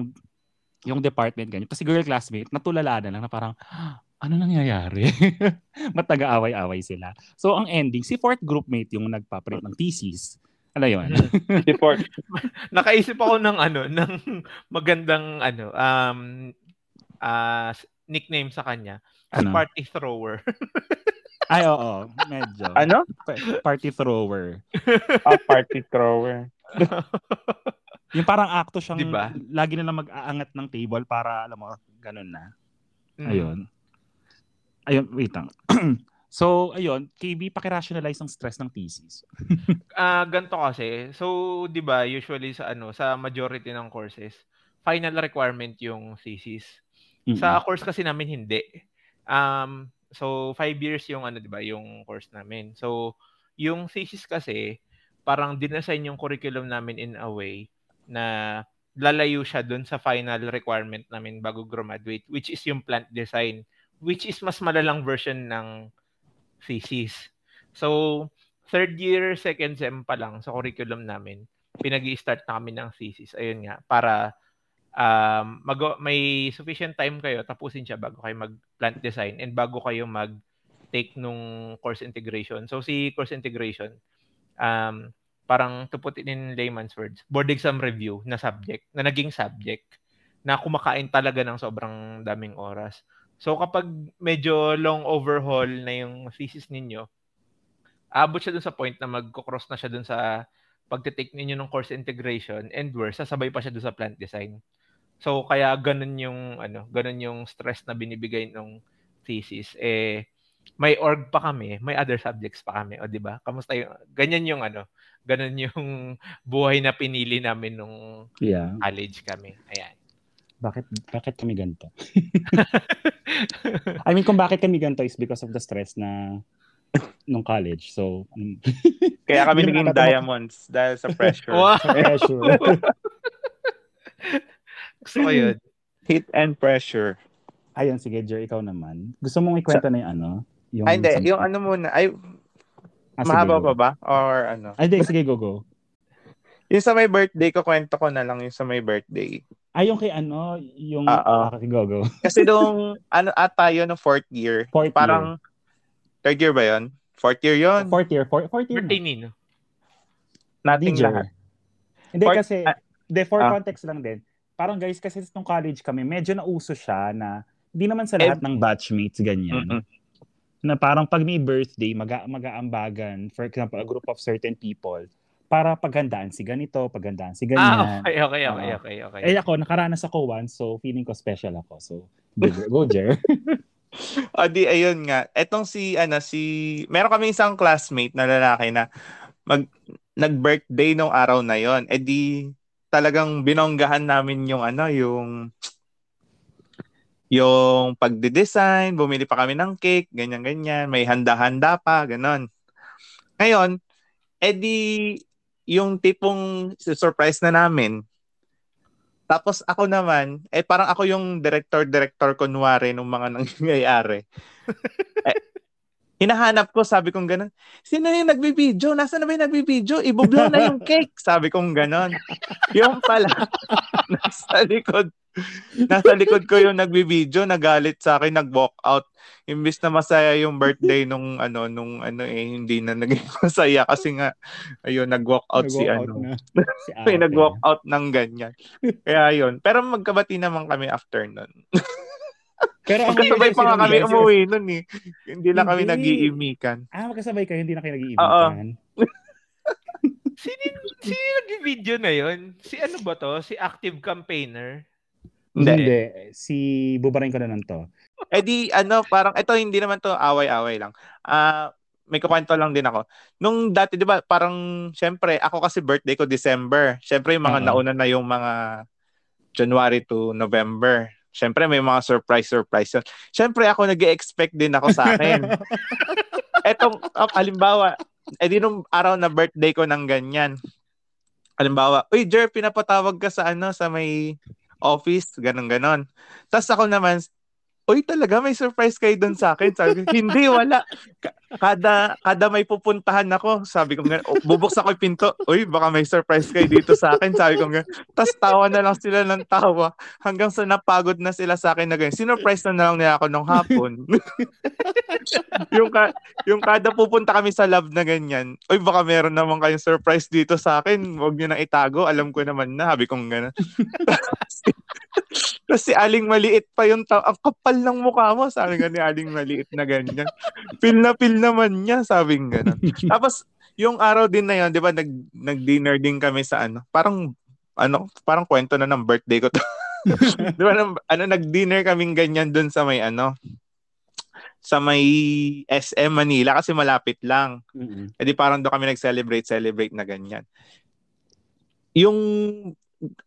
yung department ganyan. Tapos si girl classmate, natulala na lang na parang, ano nangyayari? Mataga away-away sila. So, ang ending, si fourth groupmate yung nagpa-print ng thesis. Ano yun? si fourth. Nakaisip ako ng ano, ng magandang ano, um, uh, nickname sa kanya. Ano? Party thrower. Ay, oo. Medyo. Ano? Party thrower. ah, party thrower. Yung parang acto siyang diba? lagi na lang mag-aangat ng table para alam mo, ganun na. Mm. Ayun. Ayun, wait lang. so, ayun, KB, paki-rationalize ang stress ng thesis. Ah, uh, ganito kasi. So, 'di ba, usually sa ano, sa majority ng courses, final requirement yung thesis. Mm-hmm. Sa course kasi namin hindi. Um, so five years yung ano, 'di ba, yung course namin. So, yung thesis kasi parang dinassign yung curriculum namin in a way na lalayo siya dun sa final requirement namin bago graduate, which is yung plant design, which is mas malalang version ng thesis. So, third year, second sem pa lang sa curriculum namin, pinag start na kami ng thesis. Ayun nga, para um, mag- may sufficient time kayo, tapusin siya bago kayo mag-plant design and bago kayo mag-take nung course integration. So, si course integration, um, parang to put it in layman's words, board exam review na subject, na naging subject, na kumakain talaga ng sobrang daming oras. So kapag medyo long overhaul na yung thesis ninyo, abot siya dun sa point na magko-cross na siya dun sa pagte-take ninyo ng course integration and worse, sasabay pa siya dun sa plant design. So kaya ganun yung ano, ganun yung stress na binibigay ng thesis eh may org pa kami, may other subjects pa kami, o di ba? Kamusta yung ganyan yung ano, ganun yung buhay na pinili namin nung yeah. college kami. Ayan. Bakit bakit kami ganito? I mean, kung bakit kami ganito is because of the stress na nung college. So, um, kaya kami naging diamonds dahil sa pressure. Wow. pressure. Gusto ko yun. Heat and pressure. Ayun, sige, Jer, ikaw naman. Gusto mong ikwento na yung ano? Yung ay, hindi. Yung ano muna. Ay, ah, mahaba pa ba? Or ano? Ay, hindi. Sige, go, go. Yung sa may birthday ko, kwento ko na lang yung sa may birthday. Ay, yung kay ano, yung uh, uh, go, go. Kasi nung, ano, ata yun, no, fourth year. Fourth parang, year. third year ba yun? Fourth year yun? Fourth year. Fourth, fourth year. Birthday nino. Nating lahat. Hindi fourth, kasi, uh, de, for uh, context lang din. Parang guys, kasi nung college kami, medyo nauso siya na, hindi naman sa lahat eh, ng batchmates ganyan. Mm-hmm na parang pag may birthday, mag- mag-aambagan, for example, a group of certain people, para paghandaan si ganito, paghandaan si ganyan. Ah, okay, okay, okay, uh, okay, okay. Eh ako, nakaranas ako once, so feeling ko special ako. So, go, Jer. o di, ayun nga. Etong si, ano, si, meron kami isang classmate na lalaki na mag, nag-birthday nung araw na yon. Eh di, talagang binonggahan namin yung, ano, yung, yung pagde-design, bumili pa kami ng cake, ganyan-ganyan, may handa-handa pa, ganon. Ngayon, edi yung tipong surprise na namin. Tapos ako naman, eh parang ako yung director-director kunwari ng mga nangyayari. eh, hinahanap ko, sabi kong ganun, sino yung nagbibideo? Nasaan na ba yung nagbibideo? Ibublow na yung cake. Sabi kong ganun. yung pala, nasa likod Nasa likod ko yung nagbibideo, nagalit sa akin, nag-walk out. Imbis na masaya yung birthday nung ano nung ano eh hindi na naging masaya kasi nga ayun nag-walk out nag-walk si out ano. Na. Si May nag-walk out ng ganyan. Kaya ayun. Pero magkabati naman kami after nun. Pero ang Magkasabay pa nga kami umuwi nun eh. Hindi lang kami nag-iimikan. Ah, magkasabay kayo, hindi na kayo Oo. nag-iibigan. Sino, sino nag-video na yon? Si ano ba to? Si active campaigner? Hindi. Hindi. Si bubarain ko na lang to. Eh di, ano, parang, ito hindi naman to away-away lang. Ah, may kukwento lang din ako. Nung dati, di ba, parang, syempre, ako kasi birthday ko December. Syempre, yung mga Oo. nauna na yung mga January to November. Syempre, may mga surprise-surprise yun. Syempre, ako nag expect din ako sa akin. Etong, uh, halimbawa, eh di nung araw na birthday ko ng ganyan. Halimbawa, uy, Jer, pinapatawag ka sa ano, sa may office, ganun ganon Tapos ako naman, uy, talaga may surprise kayo doon sa akin. Sabi ko, hindi, wala. Ka- Kada, kada may pupuntahan ako, sabi ko, oh, bubuksan ko yung pinto, uy, baka may surprise kayo dito sa akin. Sabi ko. Tapos tawa na lang sila ng tawa hanggang sa napagod na sila sa akin na ganyan. Sinurprise na, na lang nila ako nung hapon. yung, ka, yung kada pupunta kami sa lab na ganyan, uy, baka meron naman kayong surprise dito sa akin. Huwag niyo nang itago. Alam ko naman na. Sabi kong gano'n. Kasi aling maliit pa yung tao. Ang kapal ng mukha mo. Sabi nga ni aling maliit na ganyan. Feel na feel naman niya. Sabi nga. Tapos, yung araw din na yun, di ba, nag, nag-dinner din kami sa ano. Parang, ano, parang kwento na ng birthday ko to. di ba, ano, nag-dinner kaming ganyan dun sa may ano, sa may SM Manila kasi malapit lang. Mm-mm. E di parang doon kami nag-celebrate, celebrate na ganyan. Yung,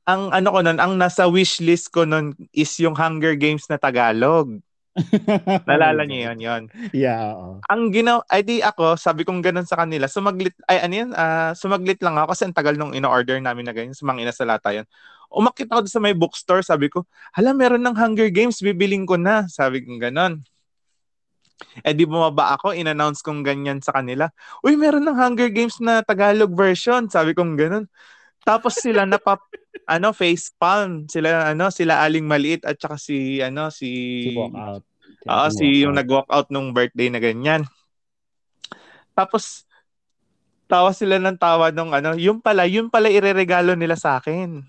ang ano ko nun, ang nasa wish list ko nun is yung Hunger Games na Tagalog. Nalala niyo yun, yun. Yeah, oo. Ang ginaw, ay di ako, sabi kong ganun sa kanila, sumaglit, ay ano yun, ah, sumaglit lang ako kasi ang tagal nung ino-order namin na ganyan, sa mga inasalata yun. Umakit ako sa may bookstore, sabi ko, hala, meron ng Hunger Games, bibiling ko na. Sabi kong ganun. Eh di bumaba ako, in-announce kong ganyan sa kanila. Uy, meron ng Hunger Games na Tagalog version. Sabi kong ganun. Tapos sila napap ano face palm sila ano sila aling maliit at saka si ano si Si walk out. Oo, si yung nag-walk out nung birthday na ganyan. Tapos tawa sila ng tawa nung ano, yung pala, yung pala ireregalo nila sa akin.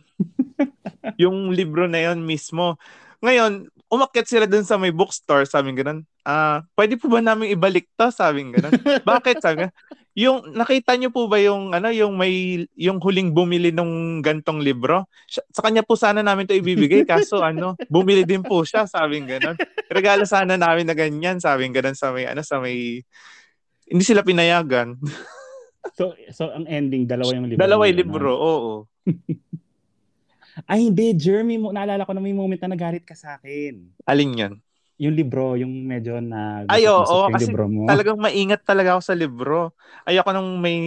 yung libro na yon mismo. Ngayon, umakyat sila dun sa may bookstore, sabi ganun, ah, pwede po ba namin ibalik to? Sabi ganun. Bakit? Sabi nga, yung nakita niyo po ba yung ano yung may yung huling bumili nung gantong libro sa kanya po sana namin to ibibigay kaso ano bumili din po siya sabing ganon regalo sana namin na ganyan sabing ganon sa may ano sa may hindi sila pinayagan So, so ang ending, dalawa yung libro. dalawa yung libro no? oo Ay, hindi, Jeremy, mo, naalala ko na may moment na nagalit ka sa akin. alin yan Yung libro, yung medyo na Ay, oo, yung kasi libro mo. talagang maingat talaga ako sa libro. Ayoko nung may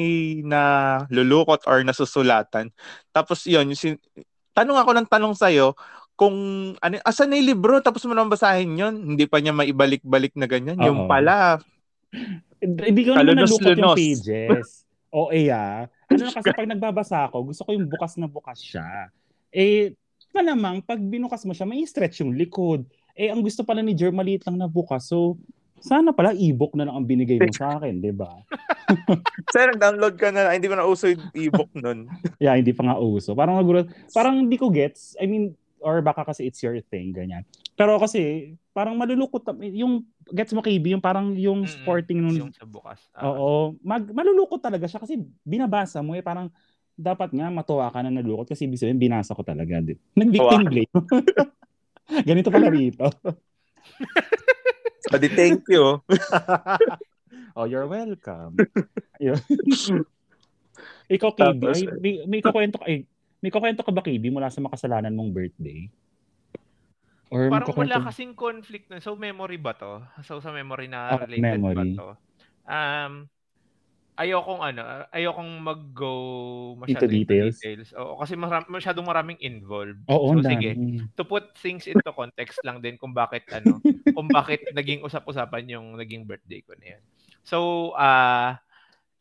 na lulukot or nasusulatan. Tapos yun, yung sin- tanong ako ng tanong sa'yo, kung ano, asan na yung libro? Tapos mo naman basahin yun. Hindi pa niya maibalik-balik na ganyan. Yung Oo. pala, Hindi ko naman nalukot yung pages. O eh ah. Ano na kasi pag nagbabasa ako, gusto ko yung bukas na bukas siya. Eh, malamang pag binukas mo siya, may stretch yung likod. Eh, ang gusto pala ni Jer, maliit lang na bukas. So, sana pala e-book na lang ang binigay mo sa akin, di ba? sir, download ka na. Hindi ko na uso yung ebook nun. Yeah, hindi pa nga uso. Parang nagulat. Parang hindi ko gets. I mean, or baka kasi it's your thing, ganyan. Pero kasi, parang malulukot. Yung, gets mo, KB, yung parang yung sporting nung Yung sa bukas. Ah. Oo, mag malulukot talaga siya kasi binabasa mo eh parang dapat nga matuwa ka na nalulukot kasi ibig sabihin binasa ko talaga. Nag-victim blame. Ganito pala rito. So, di thank you. oh, you're welcome. Ikaw, KB, Tapos, may, may, may kukwento ka, eh, may kukwento ka ba, KB, mula sa makasalanan mong birthday? Or Parang kukwento- wala kasing conflict na. So, memory ba to? So, sa memory na Ah, related memory. ba to? Um, ayokong ano, ayokong mag-go masyado Into details? Oo, kasi maram, masyadong maraming involved. Oo, so, sige. To put things into context lang din kung bakit ano, kung bakit naging usap-usapan yung naging birthday ko na yun. So, ah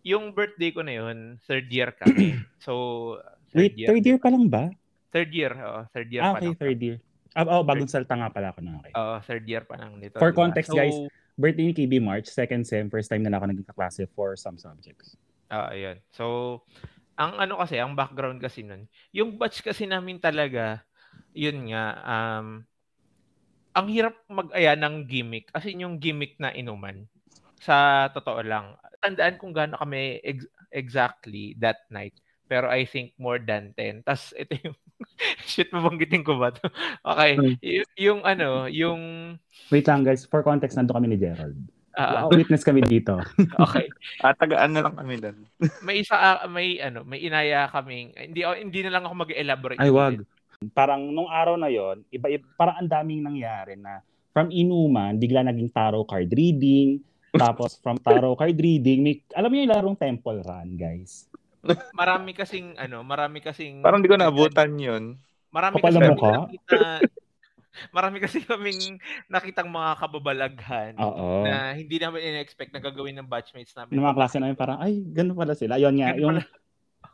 yung birthday ko na yun, third year kami. So, Wait, third year pa lang ba? Third year, oo. Third year Ah, pa okay, lang. third year. Ah, oh, bagong salta nga pala ako na. Okay. Oo, third year pa lang nito. For diba? context, So, guys, birthday ni KB March, second sem, first time na ako naging kaklase for some subjects. Ah, ayun. So, ang ano kasi, ang background kasi nun, yung batch kasi namin talaga, yun nga, um, ang hirap mag-aya ng gimmick. As in yung gimmick na inuman. Sa totoo lang. Tandaan kung gaano kami ex- exactly that night. Pero I think more than 10. Tapos ito yung shit mabanggitin ko ba to? Okay. Hmm. Y- yung ano, yung Wait lang guys, for context, nando kami ni Gerald. ah, Wow, witness kami dito. okay. At tagaan na lang kami doon. May isa ah, may ano, may inaya kaming hindi oh, hindi na lang ako mag-elaborate. Ay, wag. Parang nung araw na yon, iba, iba parang ang daming nangyari na from inuman, bigla naging tarot card reading, tapos from tarot card reading, may, alam niyo yung larong temple run, guys. Marami kasing ano, marami kasing Parang di ko naabutan yun. Marami Kapal kasi na kami mukha? nakita Marami kasi kaming nakitang mga kababalaghan Oo. na hindi namin in-expect na gagawin ng batchmates namin. Yung mga klase namin parang, ay, ganun pala sila. Ayun nga, Ganun yung, pala.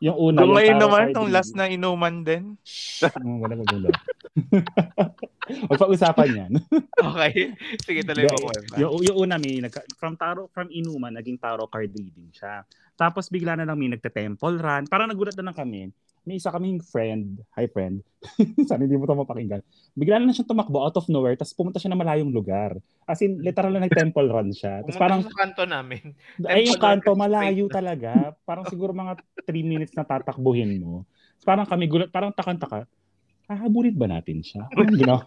yung una. Kung yung ngayon naman, itong last na inuman din. Oh, wala magulo. Huwag pa-usapan yan. Okay. Sige, tuloy mo Hindi, ko. yung, yung una, may, from tarot, from inuman, naging tarot card reading siya. Tapos bigla na lang may nagte-temple run. Parang nagulat na lang kami. May isa kaming friend, hi friend, sana hindi mo ito mapakinggan. Bigla na lang siyang tumakbo out of nowhere, tapos pumunta siya na malayong lugar. As in, literal na nag-temple run siya. Tapos parang, sa kanto namin. ay yung kanto, malayo talaga. Parang siguro mga 3 minutes na tatakbuhin mo. Parang kami gulat, parang takang-taka, hahabulin ba natin siya? Anong ginawa?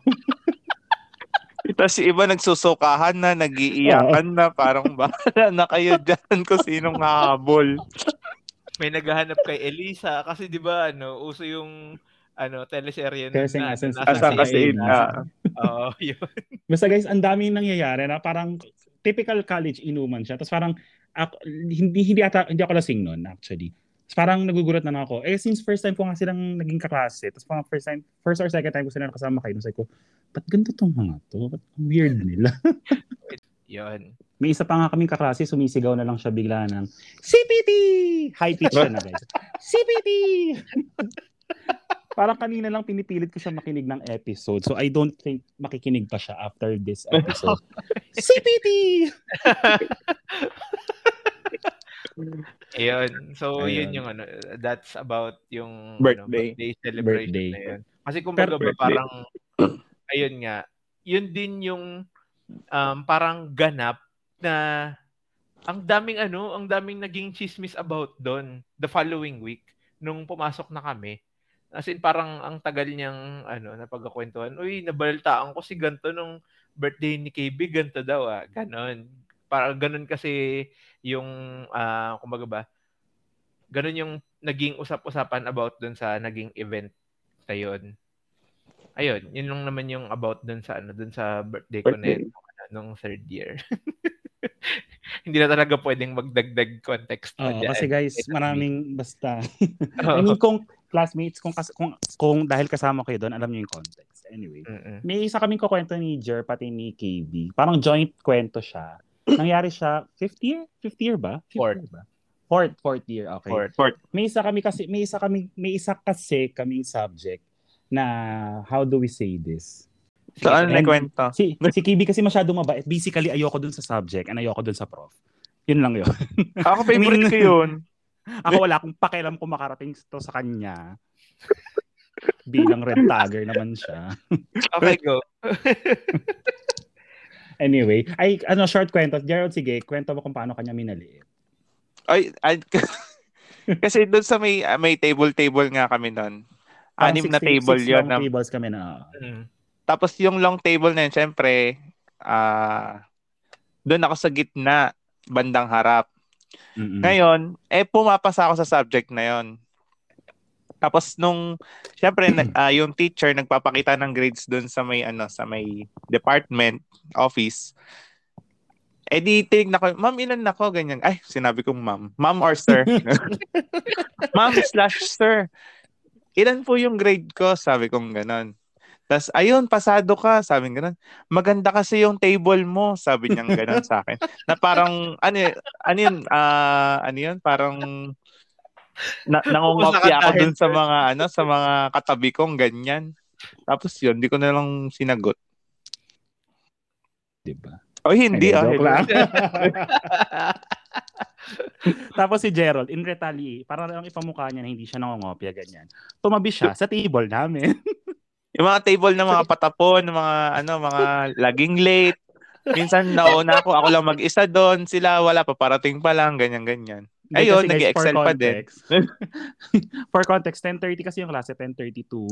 Tapos si iba nagsusukahan na, nagiiyakan na, parang bahala na kayo dyan kung sinong hahabol. May naghahanap kay Elisa kasi 'di ba ano, uso yung ano, teleserye na, Assassin- nasa Asa kasi, CID. ah, Oo, yun. Basta guys, ang daming nangyayari na parang typical college inuman siya. Tapos parang ako, hindi hindi ata hindi ako lasing noon actually. Tapos parang nagugulat na ako. Eh since first time ko nga silang naging kaklase, tapos parang first time first or second time ko sila nakasama kayo, sabi ko, ba't ganito tong mga to? Ba't weird nila? Yun. May isa pa nga kaming kaklase, sumisigaw na lang siya bigla ng CPT! High pitch siya na guys. CPT! Parang kanina lang pinipilit ko siya makinig ng episode. So I don't think makikinig pa siya after this episode. CPT! Ayun. So, Ayun. yun yung ano, that's about yung Birthday. Ano, birthday celebration Birthday. na yun. Kasi kumbaga ba, parang, ayun nga, yun din yung um, parang ganap na ang daming ano, ang daming naging chismis about doon the following week nung pumasok na kami. As in parang ang tagal niyang ano, napagkakwentuhan. Uy, nabalitaan ko si ganto nung birthday ni KB, ganto daw ah. Ganon. Para ganon kasi yung ah kumbaga ba, ganon yung naging usap-usapan about doon sa naging event na yun. Ayun, yun lang naman yung about doon sa ano, doon sa birthday ko na yun, nung, ano, nung third year. Hindi na talaga pwedeng magdagdag context pa Oo, dyan. kasi guys, maraming basta. I mean, kung classmates, kung, kas- kung, kung dahil kasama kayo doon, alam niyo yung context. Anyway. Mm-mm. May isa kaming kukwento ni Jer, pati ni KB. Parang joint kwento siya. Nangyari siya, fifth year? Fifth year ba? Fifth Fourth. year ba? Fourth, fourth year, okay. Fourth. May isa kami kasi, may isa kami, may isa kasi kaming subject na, how do we say this? Saan And- na kwento? Si, si KB kasi masyadong mabait. Basically, ayoko dun sa subject and ayoko dun sa prof. Yun lang yun. Ako favorite ko yun. Ako wala akong pakialam kung makarating to sa kanya. Bilang red tagger naman siya. Okay, go. Anyway, ay ano short kwento. Gerald, sige, kwento mo kung paano kanya minaliit. Ay, ay kasi doon sa may ah, may table-table nga kami noon. Anim na 16 table six yun. long na- tables kami na. Mm. Tapos yung long table na yun, syempre, ah doon ako sa gitna, bandang harap. Mm-mm. Ngayon, eh pumapasa ako sa subject na yon. Tapos nung syempre ah, yung teacher nagpapakita ng grades doon sa may ano sa may department office. Eh di tinignan ko, ma'am ilan na ko ganyan. Ay, sinabi kong ma'am. Ma'am or sir? ma'am slash sir. Ilan po yung grade ko? Sabi kong ganon. Tapos, ayun, pasado ka. Sabi ng ganon. Maganda kasi yung table mo. Sabi niyang ganon sa akin. Na parang, ano, ano yun, ah, ano yun, parang, na, nangungopia ako dun sa mga, ano, sa mga katabi kong ganyan. Tapos yun, di ko na lang sinagot. Diba? Oh, hindi. Ay, ah, hindi. lang. Tapos si Gerald, in retaliate, para lang ipamukha niya na hindi siya nangongopya, ganyan. Tumabi siya sa table namin. Yung mga table ng mga patapon, mga ano, mga laging late. Minsan nauna ako, ako lang mag-isa doon. Sila wala pa, parating pa lang, ganyan-ganyan. Ayun, nag-excel pa din. for context, 10.30 kasi yung klase, 10.30 to,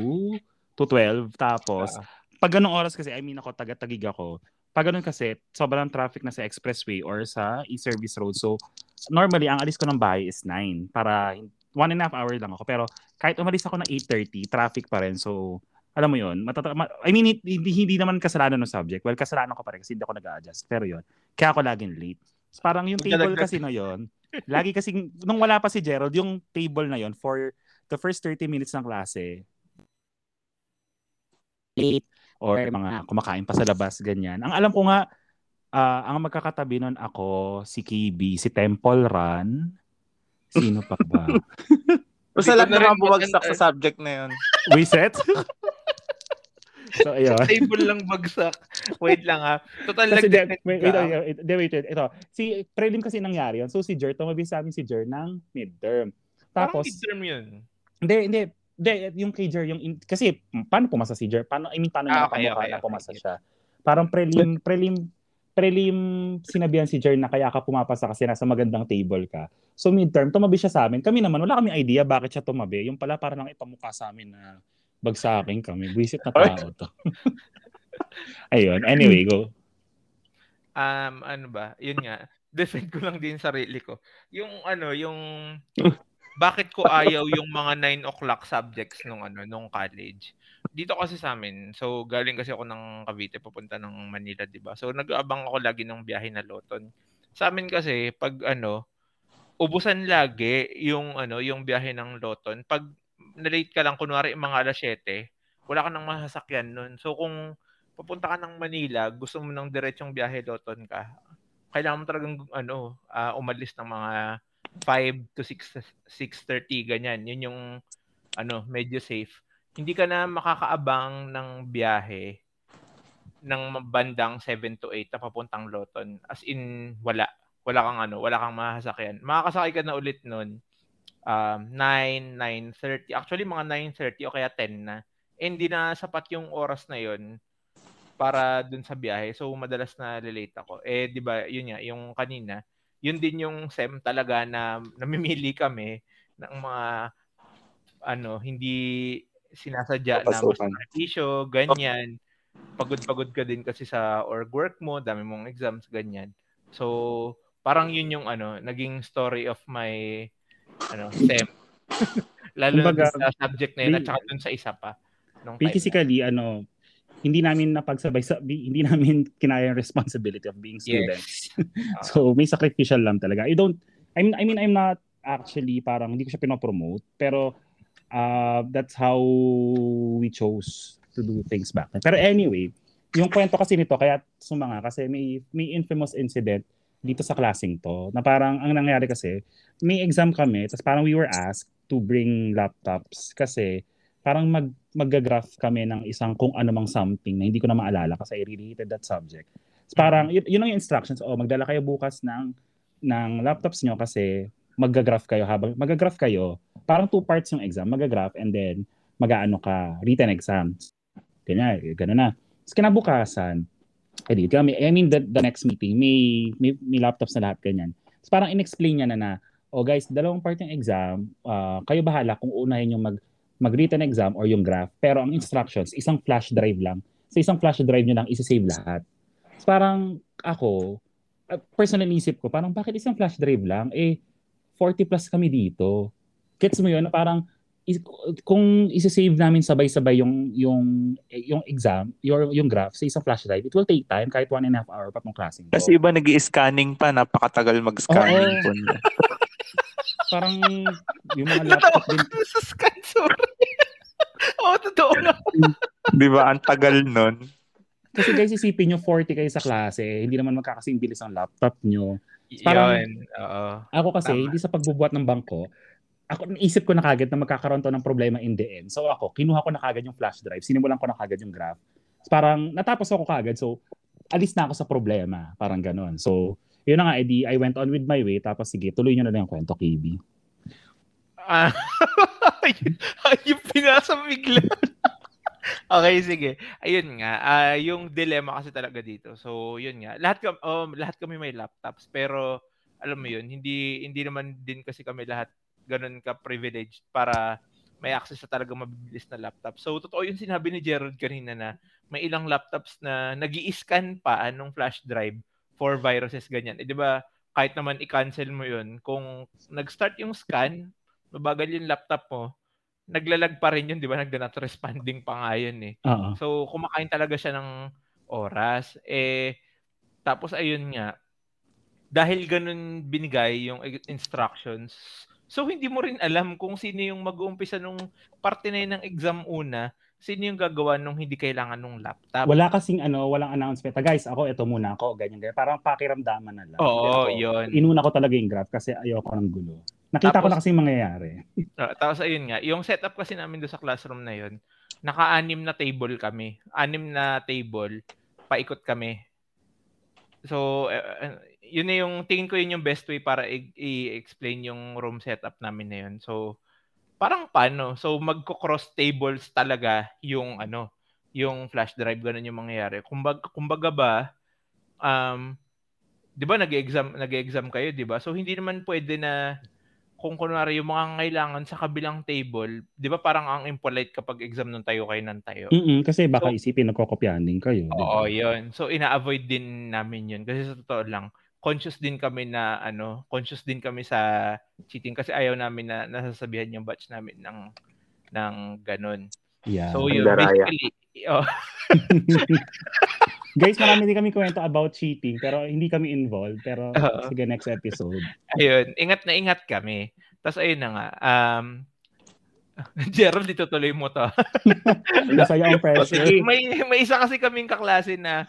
to 12. Tapos, uh, pag ganong oras kasi, I mean ako, taga-tagig ako. Pag ganun kasi, sobrang traffic na sa expressway or sa e-service road. So, normally, ang alis ko ng bahay is 9 para one and a half hour lang ako. Pero kahit umalis ako ng 8.30, traffic pa rin. So, alam mo yun, matata- ma- I mean, hindi, hindi naman kasalanan ng subject. Well, kasalanan ko pa rin kasi hindi ako nag-adjust. Pero yun, kaya ako laging late. Parang yung table kasi na yun, lagi kasi, nung wala pa si Gerald, yung table na yun, for the first 30 minutes ng klase, late, or mga kumakain pa sa labas, ganyan. Ang alam ko nga, uh, ang magkakatabi nun ako, si KB, si Temple Run, sino pa ba? Basta lahat na mga bumagsak sa subject na yun. Wiset? So, ayun. Sa table lang bagsak. Wait lang ha. Total Kasi de, wait, ito, ito, wait, wait, ito. Si prelim kasi nangyari yun. So si Jer, tumabi sa amin si Jer ng midterm. Tapos, Parang midterm yun. Hindi, hindi. Hindi, yung kay Jer, yung, kasi paano pumasa si Jer? Paano, I mean, paano niya ah, okay, okay, na pumasa okay. siya? Parang prelim, prelim, prelim sinabihan si Jer na kaya ka pumapasa kasi nasa magandang table ka. So midterm, tumabi siya sa amin. Kami naman, wala kami idea bakit siya tumabi. Yung pala parang nang ipamukha sa amin na bagsakin kami. Buisit na tao to. Ayun. Anyway, go. Um, ano ba? Yun nga. Defend ko lang din sarili ko. Yung ano, yung bakit ko ayaw yung mga 9 o'clock subjects nung ano, nung college. Dito kasi sa amin, so galing kasi ako ng Cavite papunta ng Manila, 'di ba? So nag-aabang ako lagi ng biyahe na Loton. Sa amin kasi pag ano, ubusan lagi yung ano, yung biyahe ng Loton. Pag na-late ka lang, kunwari mga alas 7, wala ka nang masasakyan nun. So kung papunta ka ng Manila, gusto mo ng diretsong biyahe Loton ka, kailangan mo talagang ano, uh, umalis ng mga 5 to 6 6:30 ganyan. Yun yung ano, medyo safe. Hindi ka na makakaabang ng biyahe ng bandang 7 to 8 na papuntang Loton. As in wala. Wala kang ano, wala kang masasakyan. Makakasakay ka na ulit nun um, 9, 9.30. Actually, mga 9.30 o kaya 10 na. Eh, hindi na sapat yung oras na yon para dun sa biyahe. So, madalas na late ako. Eh, di ba, yun nga, yung kanina, yun din yung SEM talaga na namimili kami ng mga ano, hindi sinasadya Papasukan. na mas ganyan. Pagod-pagod ka din kasi sa org work mo, dami mong exams, ganyan. So, parang yun yung ano, naging story of my ano, STEM. Lalo Kumbaga, na sa subject na yun at saka dun sa isa pa. Nung physically, time ano, hindi namin napagsabay sa hindi namin kinaya yung responsibility of being students. Yes. so may sacrificial lang talaga. I don't I mean I mean I'm not actually parang hindi ko siya pinopromote pero uh, that's how we chose to do things back then. Pero anyway, yung kwento kasi nito kaya sumanga kasi may may infamous incident dito sa klaseng to na parang ang nangyari kasi may exam kami tapos parang we were asked to bring laptops kasi parang mag magga-graph kami ng isang kung ano mang something na hindi ko na maalala kasi I really that subject. So parang yun, yun ang instructions. Oh, magdala kayo bukas ng ng laptops nyo kasi magga-graph kayo habang magga-graph kayo. Parang two parts yung exam, magga-graph and then mag-aano ka, written exams. Ganyan, ganun na. Tapos kinabukasan, edi kami, I mean the, the next meeting, may, may, may laptops na lahat ganyan. So parang in-explain niya na na, oh guys, dalawang part ng exam, uh, kayo bahala kung unahin yung mag, mag-written exam or yung graph. Pero ang instructions, isang flash drive lang. Sa isang flash drive nyo lang, isi-save lahat. So parang ako, uh, personal isip ko, parang bakit isang flash drive lang? Eh, 40 plus kami dito. Gets mo yun? Parang, kung i-save namin sabay-sabay yung yung yung exam, your yung graph sa isang flash drive, it will take time kahit one and a half hour pa tong klaseng Kasi iba nag scanning pa, napakatagal mag-scanning po. Parang yung mga laptop din. sa scan, sorry. Oo, oh, totoo na. Di ba? Ang tagal nun. Kasi guys, isipin nyo 40 kayo sa klase, hindi naman magkakasing bilis ang laptop nyo. Parang, Yun, oo. Ako kasi, Tama. hindi sa pagbubuhat ng bangko, ako naisip ko na kagad na magkakaroon to ng problema in the end. So ako, kinuha ko na kagad yung flash drive, sinimulan ko na kagad yung graph. Parang natapos ako kagad, so alis na ako sa problema, parang ganoon. So, yun na nga, edi, I went on with my way, tapos sige, tuloy nyo na lang yung kwento, KB. Ah, yung pinasa bigla. okay, sige. Ayun nga, ah, yung dilemma kasi talaga dito. So, yun nga. Lahat kami um, lahat kami may laptops, pero alam mo yun, hindi hindi naman din kasi kami lahat ganun ka privileged para may access sa talaga mabilis na laptop. So, totoo yung sinabi ni Gerald kanina na may ilang laptops na nag scan pa anong flash drive for viruses ganyan. Eh, di ba, kahit naman i-cancel mo yun, kung nag-start yung scan, mabagal yung laptop mo, naglalag pa rin yun, di ba? Nagda-not responding pa nga yun eh. Oo. So, kumakain talaga siya ng oras. Eh, tapos ayun nga, dahil ganun binigay yung instructions, so hindi mo rin alam kung sino yung mag-uumpisa nung parte na yun ng exam una, sino yung gagawa nung hindi kailangan nung laptop. Wala kasing ano, walang announcement. Guys, ako, ito muna ako, ganyan, ganyan. Parang pakiramdaman na lang. Oo, Pero yun. Inuna ko talaga yung graph kasi ayoko ng gulo. Nakita ko Tapos- na kasi yung mangyayari. Ah, tapos ayun nga, yung setup kasi namin doon sa classroom na yun, naka-anim na table kami. Anim na table, paikot kami. So, eh, eh, yun na yung, tingin ko yun yung best way para i- i-explain yung room setup namin na yun. So, parang paano? So, magko-cross tables talaga yung ano, yung flash drive, ganun yung mangyayari. Kumbaga, kumbaga ba, um, di ba nag-exam, nag-exam kayo, di ba? So, hindi naman pwede na kung kunwari yung mga kailangan sa kabilang table, 'di ba parang ang impolite kapag exam nung tayo kayo ng tayo. Mm kasi baka So- isipin nagkokopyahan din kayo. Oo? 'yun. So ina-avoid din namin 'yun kasi sa totoo lang, conscious din kami na ano, conscious din kami sa cheating kasi ayaw namin na nasasabihan yung batch namin ng ng ganun. Yeah. So yun, basically, oh, Guys, marami din kami kwento about cheating pero hindi kami involved. Pero Oo. sige, next episode. ayun, ingat na ingat kami. Tapos ayun na nga, um, Gerald, itutuloy mo to. Masaya ang pressure. May may isa kasi kaming kaklase na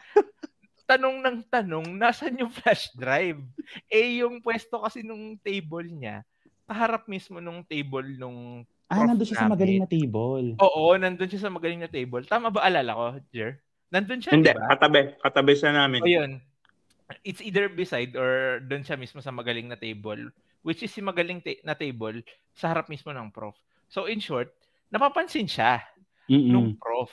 tanong ng tanong, nasan yung flash drive? Eh, yung pwesto kasi nung table niya, kaharap mismo nung table nung Ah, nandun siya sa namin. magaling na table. Oo, nandun siya sa magaling na table. Tama ba alala ko, Jer? Nandun siya, Hindi, di ba? katabi. Katabi siya namin. O yun. It's either beside or doon siya mismo sa magaling na table. Which is si magaling ta- na table sa harap mismo ng prof. So in short, napapansin siya nung Mm-mm. prof.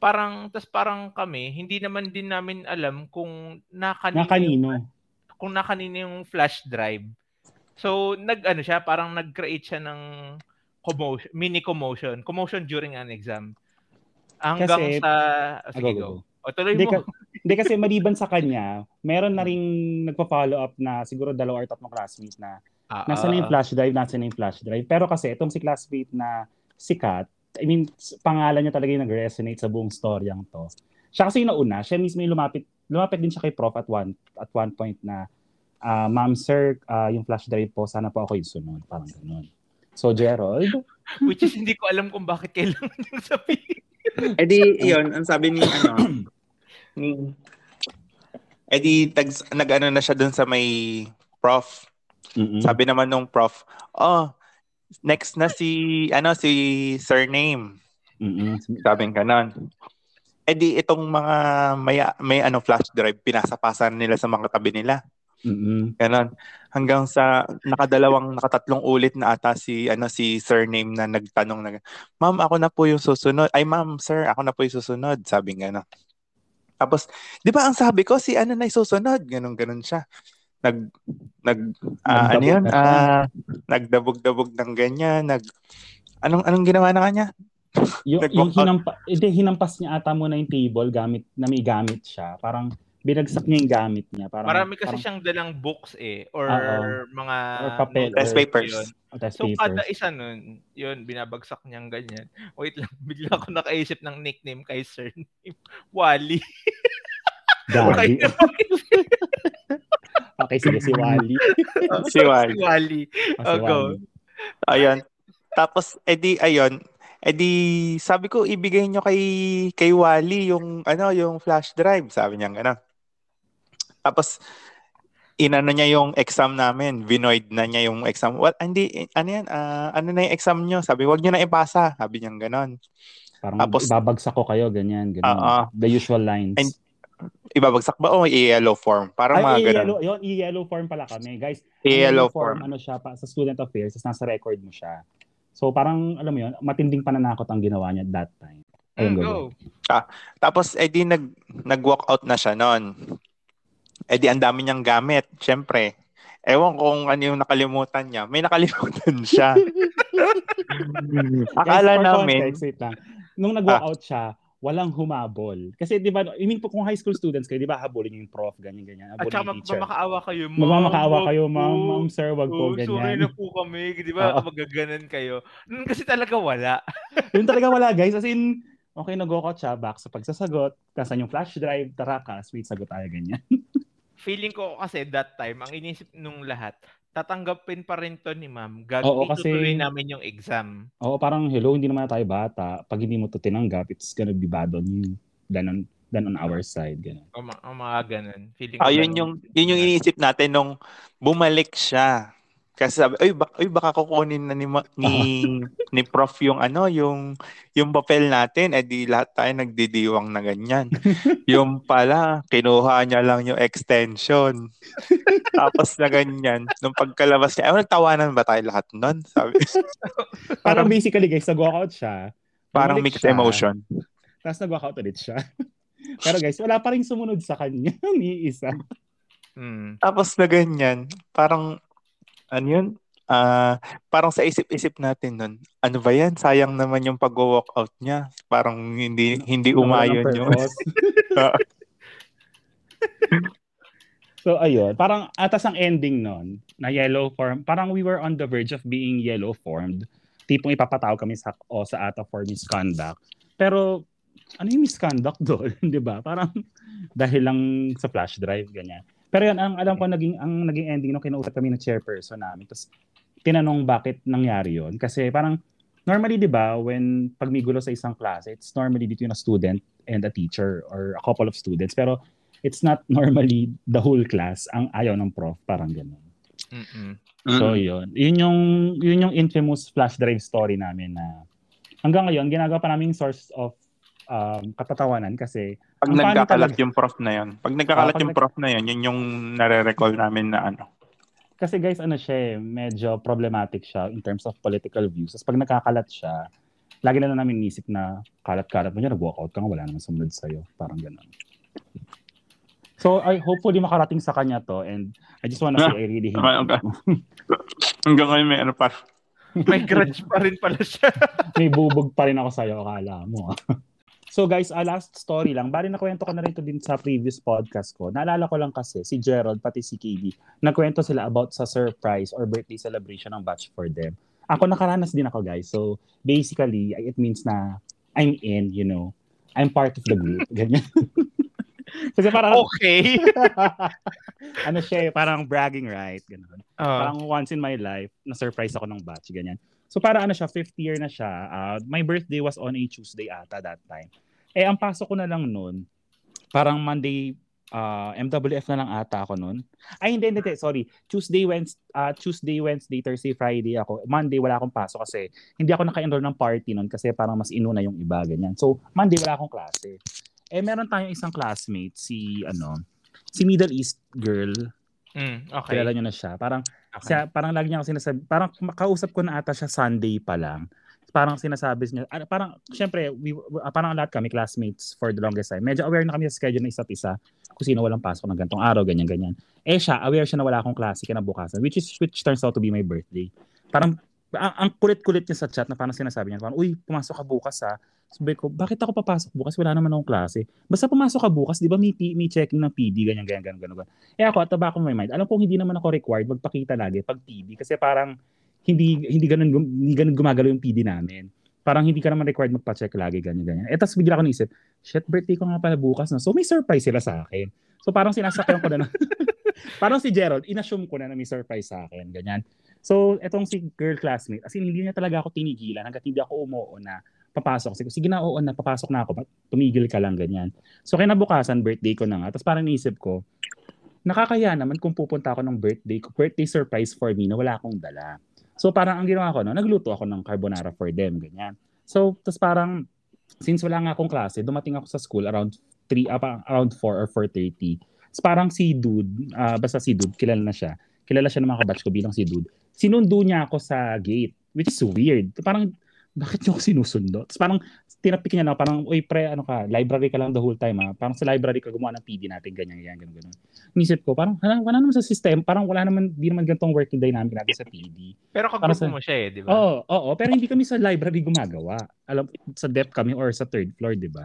Parang, tas parang kami, hindi naman din namin alam kung nakanino, Na kanino? kung nakanino yung flash drive. So, nag, ano siya, parang nag-create siya ng commotion, mini commotion. Commotion during an exam. Hanggang Kasi- sa, ah, sige, Ah, go, go. O, tuloy Hindi, mo. ka- hindi kasi maliban sa kanya, meron na ring nagpa-follow up na siguro dalawa or tatlong classmate na Ah, nasa na yung ah, flash drive, nasa na yung flash drive. Pero kasi itong si classmate na sikat, I mean, pangalan niya talaga yung nag-resonate sa buong storyang to. Siya kasi yung nauna, siya mismo yung lumapit, lumapit din siya kay prof at one, at one point na, ah, ma'am sir, ah, yung flash drive po, sana po ako yung sunod. Parang ganun. So, Gerald, Which is hindi ko alam kung bakit kailangan niyang sabihin. Eh di, yun, ang sabi ni, ano, ni, eh di, nag-ano na siya dun sa may prof. mm Sabi naman nung prof, oh, next na si, ano, si surname. Sabi nga nun. Eh di, itong mga may, may ano, flash drive, pinasapasan nila sa mga tabi nila. mm Ganon. Hanggang sa nakadalawang, nakatatlong ulit na ata si, ano, si surname na nagtanong na, Ma'am, ako na po yung susunod. Ay, ma'am, sir, ako na po yung susunod. Sabi nga na. Tapos, di ba ang sabi ko, si ano na susunod? Ganon, ganon siya. Nag, nag, ah, ano yun? Ah, nagdabog-dabog ng ganyan. Nag, anong, anong ginawa na kanya? Yung, yung hinampa, hindi, hinampas niya ata muna yung table gamit, na may gamit siya. Parang binagsak niya yung gamit niya. Parang, Marami kasi parang, siyang dalang books eh or Oo. mga Or papel, Test papers. yun. oh, test So kada papers. isa nun, yun, binabagsak niyang ganyan. Wait lang, bigla ako nakaisip ng nickname kay surname. Wally. Daddy. Okay, sige, si Wally. si Wally. si Wally. Oh, si Oh, go. Wally. Ayun. Tapos, edi, ayun, edi, sabi ko, ibigay nyo kay, kay Wally yung, ano, yung flash drive. Sabi niya, gano'n. Tapos, inano niya yung exam namin. Vinoid na niya yung exam. What? Hindi, ano yan? ah, ano na yung exam nyo? Sabi, wag nyo na ipasa. Sabi niya, gano'n. Parang Tapos- ibabagsak ko kayo, ganyan, ganyan. Oo. The usual lines. And- Ibabagsak ba o i-yellow form? Parang mga Ay, gano'n. i-yellow, yun, i-yellow form pala kami. Guys, I-yellow form. ano siya, pa, sa student affairs, tapos nasa record mo siya. So parang, alam mo yun, matinding pananakot ang ginawa niya at that time. Ayun, Mm, go, go. go. Tapos, edi nag, nag-walk out na siya noon. Edi ang dami niyang gamit, syempre. Ewan kung ano yung nakalimutan niya. May nakalimutan siya. Akala Guys, namin, context, wait lang. Nung nag-walk out siya, walang humabol. Kasi di ba, I mean po kung high school students kayo, di ba habulin yung prof, ganyan, ganyan. At Habulin yung teacher. magmamakaawa kayo, ma'am. Magmamakaawa wag kayo, ma'am, ma'am, sir, wag po, Oh, sorry ganyan. na po kami. Di ba? Oo. Magaganan kayo. Mm, Kasi talaga wala. Yun talaga wala, guys. As in, okay, out siya, back sa pagsasagot, kasan yung flash drive, tara ka, sweet, sagot tayo, ganyan. Feeling ko kasi that time, ang inisip nung lahat, tatanggapin pa rin to ni ma'am. Gag Oo, kasi- namin yung exam. Oo, parang, hello, hindi naman tayo bata. Pag hindi mo to tinanggap, it's gonna be bad on you than on, than on our side. Ganun. O, ma- o mga ganun. Feeling ko ah, yun yung, yun yung iniisip natin nung bumalik siya. Kasi sabi, ay, bak- ay baka kukunin na ni, ma- ni, ni prof yung ano, yung, yung papel natin, eh di lahat tayo nagdidiwang na ganyan. yung pala, kinuha niya lang yung extension. Tapos na ganyan. Nung pagkalabas niya, ay, nagtawanan ba tayo lahat nun? Sabi, Parang basically, guys, nag-walk out siya. parang mixed siya, emotion. Tapos nag-walk out ulit siya. Pero guys, wala pa rin sumunod sa kanya ni isa. Mm. Tapos na ganyan, parang, ano yun? Ah, parang sa isip-isip natin nun, ano ba yan? Sayang naman yung pag-walk out niya. Parang hindi hindi umayon yung... so ayun, parang atas ang ending nun, na yellow form, parang we were on the verge of being yellow formed. Tipong ipapatawag kami sa o sa ATA for misconduct. Pero ano yung misconduct doon, 'di ba? Parang dahil lang sa flash drive ganyan. Pero yan ang alam ko naging ang naging ending nung kinausap kami ng chairperson namin. Tapos tinanong bakit nangyari yon kasi parang normally 'di ba when pag may gulo sa isang klase it's normally between a student and a teacher or a couple of students pero it's not normally the whole class ang ayaw ng prof parang Mm-mm. so yun yun yung yun yung infamous flash drive story namin na hanggang ngayon ginagawa pa namin source of um, katatawanan kasi pag nagkakalat talaga- yung prof na yun. Pag nagkakalat Ah, pag yung nag- prof na yun, yun yung nare-recall namin na ano. kasi guys ano siya eh, medyo problematic siya in terms of political views tapos pag nakakalat siya lagi na lang namin inisip na kalat-kalat mo niya nag-walkout ka nga wala naman sumunod sa'yo parang ganun so I hopefully makarating sa kanya to and I just wanna say I really hate Okay, okay. Hanggang ngayon may ano pa. May grudge pa rin pala siya. may bubog pa rin ako sa'yo, akala mo. So guys, uh, last story lang. Bali nakwento ko na rin to din sa previous podcast ko. Naalala ko lang kasi, si Gerald pati si KB, nagkwento sila about sa surprise or birthday celebration ng batch for them. Ako nakaranas din ako guys. So basically, it means na I'm in, you know. I'm part of the group. Ganyan. kasi parang, Okay. ano siya eh, parang bragging right. Ganun. Ah, Parang once in my life, na-surprise ako ng batch, ganyan. So para ano siya, fifth year na siya. Uh, my birthday was on a Tuesday ata that time. Eh, ang pasok ko na lang noon, parang Monday, uh, MWF na lang ata ako noon. Ay, hindi, hindi, sorry. Tuesday, Wednesday, uh, Tuesday, Wednesday, Thursday, Friday ako. Monday, wala akong pasok kasi hindi ako naka-enroll ng party noon kasi parang mas inuna yung iba, ganyan. So, Monday, wala akong klase. Eh, meron tayong isang classmate, si, ano, si Middle East girl. mm, okay. Kilala nyo na siya. Parang, okay. siya, parang lagi niya ako sinasabi, parang makausap ko na ata siya Sunday pa lang. Parang sinasabi niya, ah, parang, syempre, we, ah, parang lahat kami, classmates for the longest time. Medyo aware na kami sa schedule ng isa't isa kung sino walang pasok ng gantong araw, ganyan, ganyan. Eh siya, aware siya na wala akong klase kinabukasan, which is, which turns out to be my birthday. Parang, ang, ang kulit-kulit niya sa chat na parang sinasabi niya, parang, uy, pumasok ka bukas ha. Sabi ko, bakit ako papasok bukas? Wala naman akong klase. Basta pumasok ka bukas, di ba may, may checking ng PD, ganyan, ganyan, ganyan, ganyan. Eh ako, at of my mind, alam kong hindi naman ako required magpakita lagi pag PD kasi parang hindi hindi ganun, hindi ganun gumagalaw yung PD namin. Parang hindi ka naman required magpa-check lagi, ganyan, ganyan. Eh, tapos bigla ko naisip, shit, birthday ko nga pala bukas na. So, may surprise sila sa akin. So, parang sinasakyan ko na na. parang si Gerald, inassume ko na na may surprise sa akin, ganyan. So, etong si girl classmate, as in, hindi niya talaga ako tinigilan hanggat hindi ako umuo na papasok. Sige, sige na, oo na, papasok na ako. Tumigil ka lang, ganyan. So, kinabukasan, birthday ko na nga. Tapos parang naisip ko, nakakaya naman kung pupunta ako ng birthday ko, birthday surprise for me na wala akong dala. So, parang ang ginawa ko, no, nagluto ako ng carbonara for them, ganyan. So, tapos parang, since wala nga akong klase, dumating ako sa school around 3, uh, around 4 or 4.30. Tapos parang si dude, ah, basta si dude, kilala na siya. Kilala siya ng mga kabatch ko bilang si dude. Sinundo niya ako sa gate, which is weird. Parang bakit nyo ako sinusundo? Tapos parang tinapik niya na, parang, uy pre, ano ka, library ka lang the whole time ha. Parang sa library ka gumawa ng PD natin, ganyan, ganyan, ganyan, ganyan. Nisip ko, parang, wala, wala naman sa system, parang wala naman, di naman ganitong working dynamic natin sa PD. Pero kagrupo sa, mo siya eh, di ba? Oo, oo, pero hindi kami sa library gumagawa. Alam, sa depth kami or sa third floor, di ba?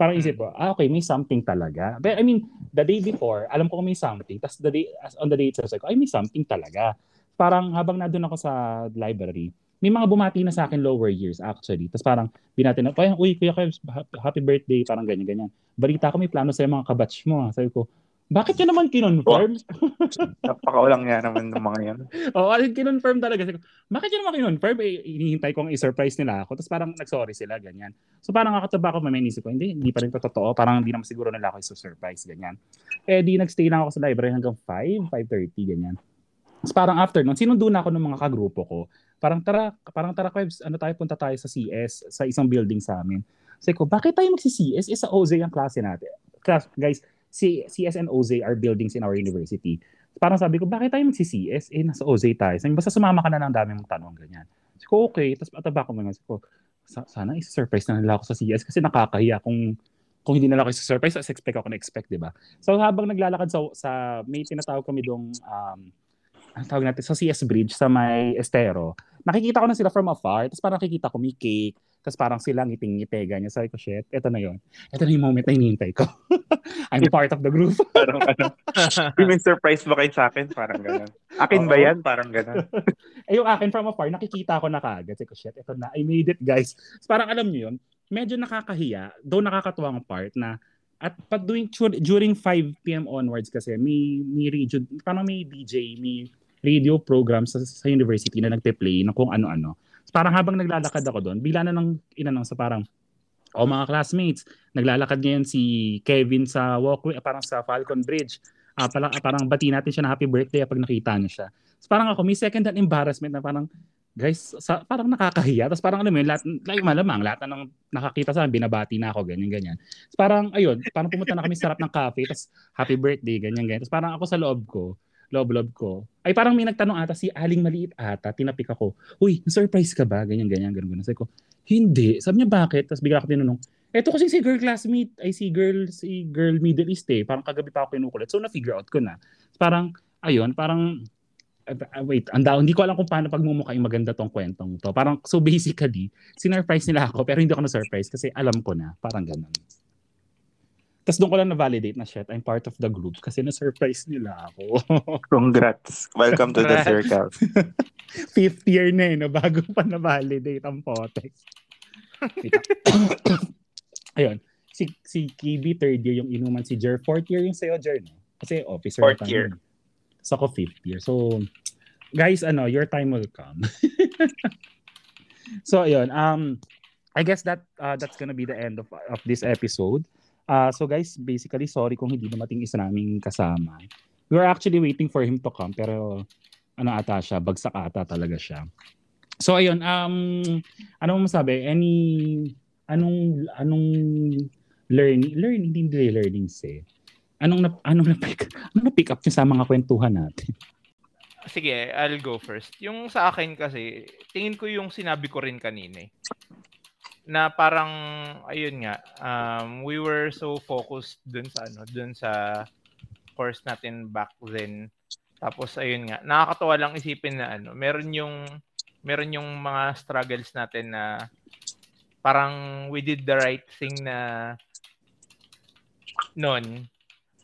Parang isip ko, ah, okay, may something talaga. But I mean, the day before, alam ko may something. Tapos the day, on the day itself, ay, may something talaga. Parang habang nandun ako sa library, may mga bumati na sa akin lower years actually. Tapos parang binati na, parang, uy, kuya Kevs, happy birthday, parang ganyan, ganyan. Balita ko may plano sa mga kabatch mo. Ah. Sabi ko, bakit yun naman kinonfirm? Napakaulang nga naman ng mga yan. Oo, oh, kinonfirm talaga. Sabi ko, bakit yun naman kinonfirm? Eh, inihintay kong i-surprise nila ako. Tapos parang nag-sorry sila, ganyan. So parang nakataba ko, may inisip ko, hindi, hindi pa rin to totoo. Parang hindi naman siguro nila ako i-surprise, ganyan. Eh di nag-stay lang ako sa library hanggang 5, 5.30, ganyan. Tapos parang after nun, sinundo na ako ng mga kagrupo ko parang tara, parang tara Kwebs, ano tayo, punta tayo sa CS, sa isang building sa amin. Sabi ko, bakit tayo magsi-CS? Eh, sa OZE ang klase natin. Class, guys, si CS and OZE are buildings in our university. Parang sabi ko, bakit tayo magsi-CS? Eh, nasa OZE tayo. Sabi basta sumama ka na ng dami mong tanong, ganyan. Sabi ko, okay. Tapos ataba ko mga, sabi ko, sana isa-surprise na nila ako sa CS kasi nakakahiya kung kung hindi nila ako isa-surprise, as expect ako na-expect, di ba? So habang naglalakad sa, sa may tinatawag kami dong um, ang tawag natin, sa CS Bridge, sa may Estero, nakikita ko na sila from afar, tapos parang nakikita ko may cake, tapos parang sila ngiting-ngiti, ganyan. Sabi ko, shit, eto na yon Eto na yung moment na hinihintay ko. I'm part of the group. parang ano, may surprise ba kayo sa akin? Parang gano'n. Akin ba yan? Parang gano'n. eh yung akin from afar, nakikita ko na kagad. Sabi ko, shit, eto na, I made it, guys. So, parang alam niyo yun, medyo nakakahiya, though nakakatuwang part na at pag during, during 5 p.m. onwards kasi, may, may region, parang may DJ, may radio program sa, sa university na nagpe-play ng kung ano-ano. Parang habang naglalakad ako doon, bila na nang inanong sa parang o oh, mga classmates, naglalakad ngayon si Kevin sa walkway, parang sa Falcon Bridge. Uh, parang, parang bati natin siya na happy birthday pag nakita niya siya. So, parang ako, may second hand embarrassment na parang, guys, sa, parang nakakahiya. Tapos parang alam mo yun, lahat, like, malamang, lahat ng nakakita sa binabati na ako, ganyan, ganyan. Tapos parang, ayun, parang pumunta na kami sa sarap ng cafe, tapos happy birthday, ganyan, ganyan. Tapos parang ako sa loob ko, loob-loob ko. Ay parang may nagtanong ata si Aling Maliit ata, tinapik ako. Uy, surprise ka ba? Ganyan, ganyan, ganyan, ganyan. Sabi ko, hindi. Sabi niya, bakit? Tapos bigla ako tinanong, eto kasi si girl classmate, ay si girl, si girl Middle East eh. Parang kagabi pa ako kinukulit. So na-figure out ko na. Parang, ayun, parang, uh, wait, anda, hindi ko alam kung paano pagmumukha yung maganda tong kwentong to. Parang, so basically, sinurprise nila ako, pero hindi ako na-surprise kasi alam ko na. Parang ganun. Tapos doon ko lang na-validate na shit, I'm part of the group kasi na-surprise nila ako. Congrats. Welcome to the circle. Fifth year na eh, no? bago pa na-validate ang Potex. Ayun. Si, si Kibi, third year yung inuman. Si Jer, fourth year yung sa'yo, Jer. No? Kasi officer fourth year. So ako fifth year. So, guys, ano, your time will come. so, ayun. Um, I guess that uh, that's gonna be the end of of this episode. Uh, so guys, basically, sorry kung hindi dumating isa naming kasama. We were actually waiting for him to come, pero ano ata siya, bagsak ata talaga siya. So ayun, um, ano mo masabi? Any, anong, anong learning, learning, hindi learning eh. Anong, na, anong na-pick, anong na-pick up niyo sa mga kwentuhan natin? Sige, I'll go first. Yung sa akin kasi, tingin ko yung sinabi ko rin kanina eh na parang ayun nga um, we were so focused dun sa ano dun sa course natin back then tapos ayun nga nakakatuwa lang isipin na ano meron yung meron yung mga struggles natin na parang we did the right thing na noon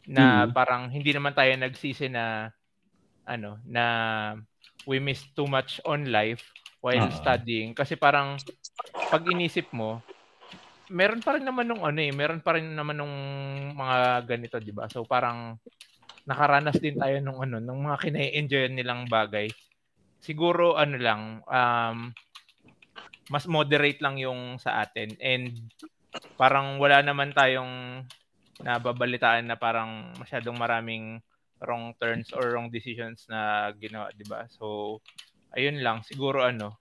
na mm. parang hindi naman tayo nagsisi na ano na we missed too much on life while uh-huh. studying kasi parang pag inisip mo, meron pa rin naman nung ano eh, meron pa rin naman nung mga ganito, 'di ba? So parang nakaranas din tayo nung ano, nung mga kina-enjoy nilang bagay. Siguro ano lang, um, mas moderate lang yung sa atin and parang wala naman tayong nababalitaan na parang masyadong maraming wrong turns or wrong decisions na ginawa, 'di ba? So ayun lang, siguro ano,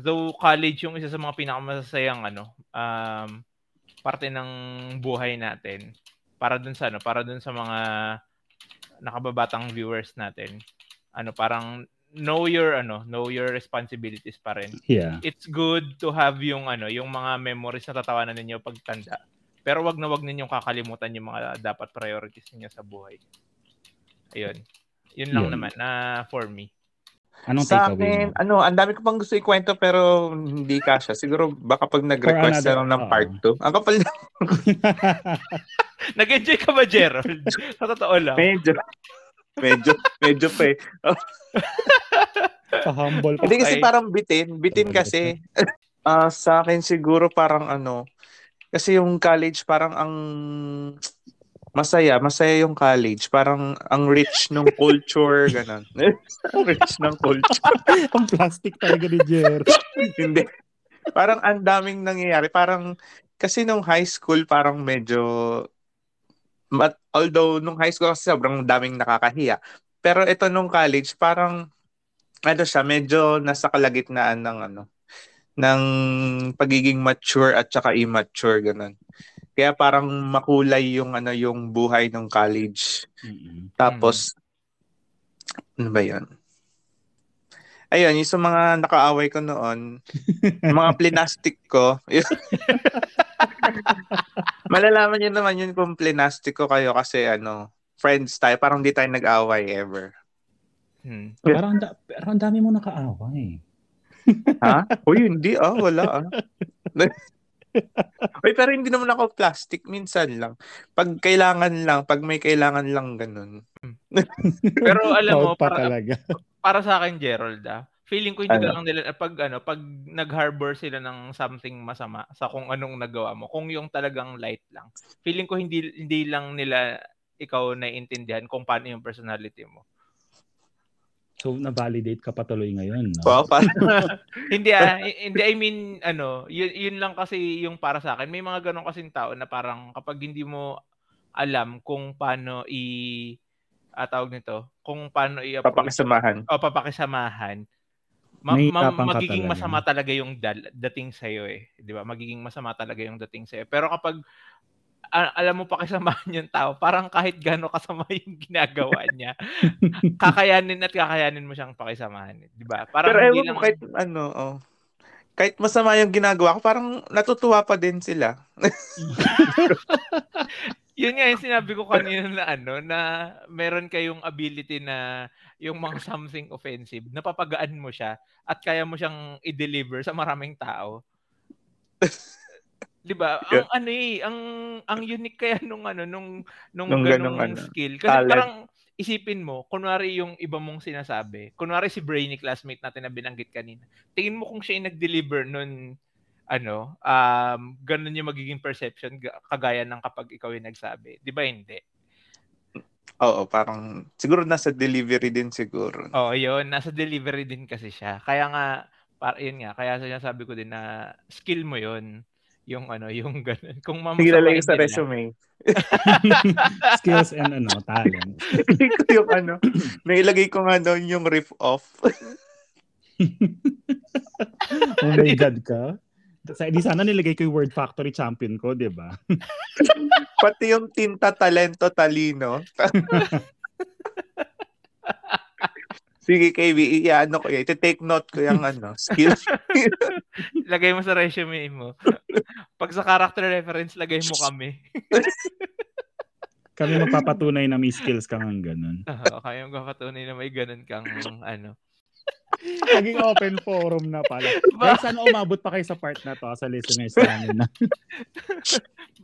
though college yung isa sa mga pinakamasasayang ano, um, parte ng buhay natin para dun sa ano, para dun sa mga nakababatang viewers natin. Ano, parang know your ano, know your responsibilities pa rin. Yeah. It's good to have yung ano, yung mga memories na tatawanan ninyo pagtanda. Pero wag na wag ninyong kakalimutan yung mga dapat priorities niyo sa buhay. Ayun. Yun lang Yun. naman na for me. Anong Sa akin, mo? ano, ang dami ko pang gusto ikwento pero hindi kasha. Siguro baka pag nag-request na lang ng part 2. Ang kapal na Nag-enjoy ka ba, Gerald? sa totoo lang. medyo. medyo, medyo pa eh. Pa-humble pa. Hindi kasi Okay. parang bitin. Bitin kasi. Ah, sa akin siguro parang ano, kasi yung college parang ang masaya, masaya yung college. Parang ang rich ng culture, ganun. ang rich ng culture. Ang plastic talaga ni Jer. Hindi. Parang ang daming nangyayari. Parang, kasi nung high school, parang medyo, mat, although nung high school kasi sobrang daming nakakahiya. Pero ito nung college, parang, ano siya, medyo nasa kalagitnaan ng ano, ng pagiging mature at saka immature, ganun. Kaya parang makulay yung ano yung buhay ng college. Mm-mm. Tapos, ano ba yun? Ayun, yung sa mga nakaaway ko noon, mga plinastic ko, malalaman nyo naman yun kung plinastic ko kayo kasi ano, friends tayo, parang di tayo nag-away ever. Hmm. Parang, ang da- pero ang dami mo nakaaway. Ha? Uy, hindi ah, wala ah. Uy, pero hindi naman ako plastic, minsan lang. Pag kailangan lang, pag may kailangan lang ganun. Pero alam mo, pa para, talaga. para sa akin, Gerald, ah, feeling ko hindi Ano? lang nila, pag, ano, pag nag-harbor sila ng something masama sa kung anong nagawa mo, kung yung talagang light lang, feeling ko hindi, hindi lang nila ikaw naiintindihan kung paano yung personality mo. So, na-validate ka patuloy ngayon. No? Wow, parang, hindi ah, hindi I mean ano, yun, yun lang kasi yung para sa akin. May mga ganong kasing tao na parang kapag hindi mo alam kung paano i ah, tawag nito, kung paano i papakisamahan. o papakisamahan, ma- May ma- magiging talaga. masama talaga yung dal- dating sa iyo eh, 'di ba? Magiging masama talaga yung dating sa iyo. Pero kapag alam mo pakisamahan yung tao, parang kahit gaano kasama yung ginagawa niya, kakayanin at kakayanin mo siyang pakisamahan, eh, 'di ba? Parang Pero ewan lang kahit ano, oh. Kahit masama yung ginagawa ko, parang natutuwa pa din sila. yun nga yung sinabi ko kanina na ano na meron kayong ability na yung mga something offensive napapagaan mo siya at kaya mo siyang i-deliver sa maraming tao. 'Di ba? Ang ano eh, ang ang unique kaya nung ano nung nung, Nung ganung ano, skill kasi talent. parang isipin mo, kunwari yung iba mong sinasabi, kunwari si Brainy classmate natin na binanggit kanina, tingin mo kung siya yung nag-deliver nun, ano, um, ganun yung magiging perception ga- kagaya ng kapag ikaw yung nagsabi. Di ba hindi? Oo, parang siguro nasa delivery din siguro. Oo, yun. Nasa delivery din kasi siya. Kaya nga, para, yun nga, kaya sinasabi ko din na skill mo yun. Yung ano, yung ganun. Kung Sige, lalagay mamasamain sa resume. Skills and ano, talent. Yung ano, nailagay ko nga doon yung riff off. Oh my God ka. Sa, di sana nilagay ko yung Word Factory champion ko, di ba? Pati yung tinta talento talino. Sige, KB, i-ano ko yan. Iti-take note ko yung ano, skills. Lagay mo sa resume mo. Pag sa character reference, lagay mo kami. Kami magpapatunay na may skills kang ang ganun. Oo, kaya yung kapatunay na may ganun kang ano. Naging open forum na pala. Guys, sana umabot pa kayo sa part na to sa listeners namin na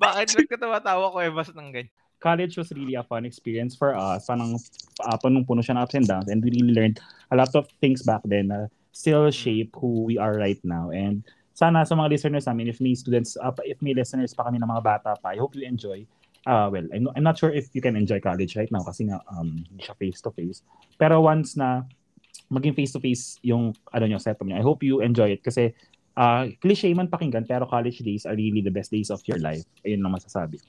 Bakit nagkatawa-tawa ko eh basta ng ganyan? College was really a fun experience for us. Parang uh, punong-puno siya ng ups and downs and we really learned a lot of things back then na still shape who we are right now. And sana sa mga listeners namin, if may students, uh, if may listeners pa kami ng mga bata pa, I hope you enjoy. Uh, well, I'm, I'm not sure if you can enjoy college right now kasi nga um, siya face-to-face. Pero once na maging face-to-face yung ano nyo, setup nyo, I hope you enjoy it kasi uh, cliche man pakinggan pero college days are really the best days of your life. Ayun lang masasabi.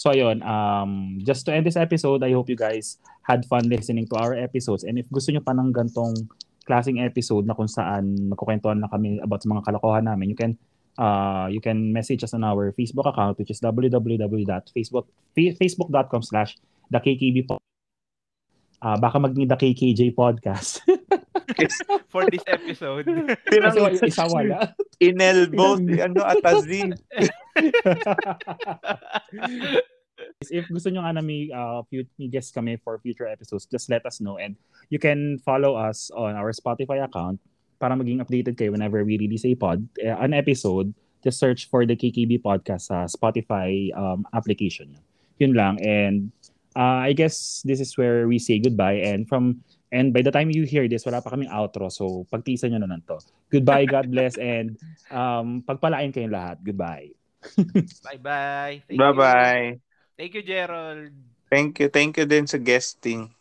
So ayun, um, just to end this episode, I hope you guys had fun listening to our episodes. And if gusto nyo pa ng gantong klaseng episode na kung saan magkukwentuhan na kami about sa mga kalokohan namin, you can uh, you can message us on our Facebook account which is www.facebook facebook.com slash the KKB. Uh, baka maging the KKJ podcast. guest. for this episode. Pinang Kasi yung isa wala. inelbow si ano Atazi. If gusto nyo nga na may, uh, few, may guests kami for future episodes, just let us know. And you can follow us on our Spotify account para maging updated kayo whenever we release a pod, uh, an episode. Just search for the KKB podcast sa Spotify um, application. Yun lang. And uh, I guess this is where we say goodbye. And from and by the time you hear this, wala pa kaming outro. So pagtisan nyo na lang to. Goodbye, God bless, and um, pagpalain kayong lahat. Goodbye. Bye-bye. Thank Bye-bye. You. Thank you, Gerald. Thank you. Thank you din sa guesting.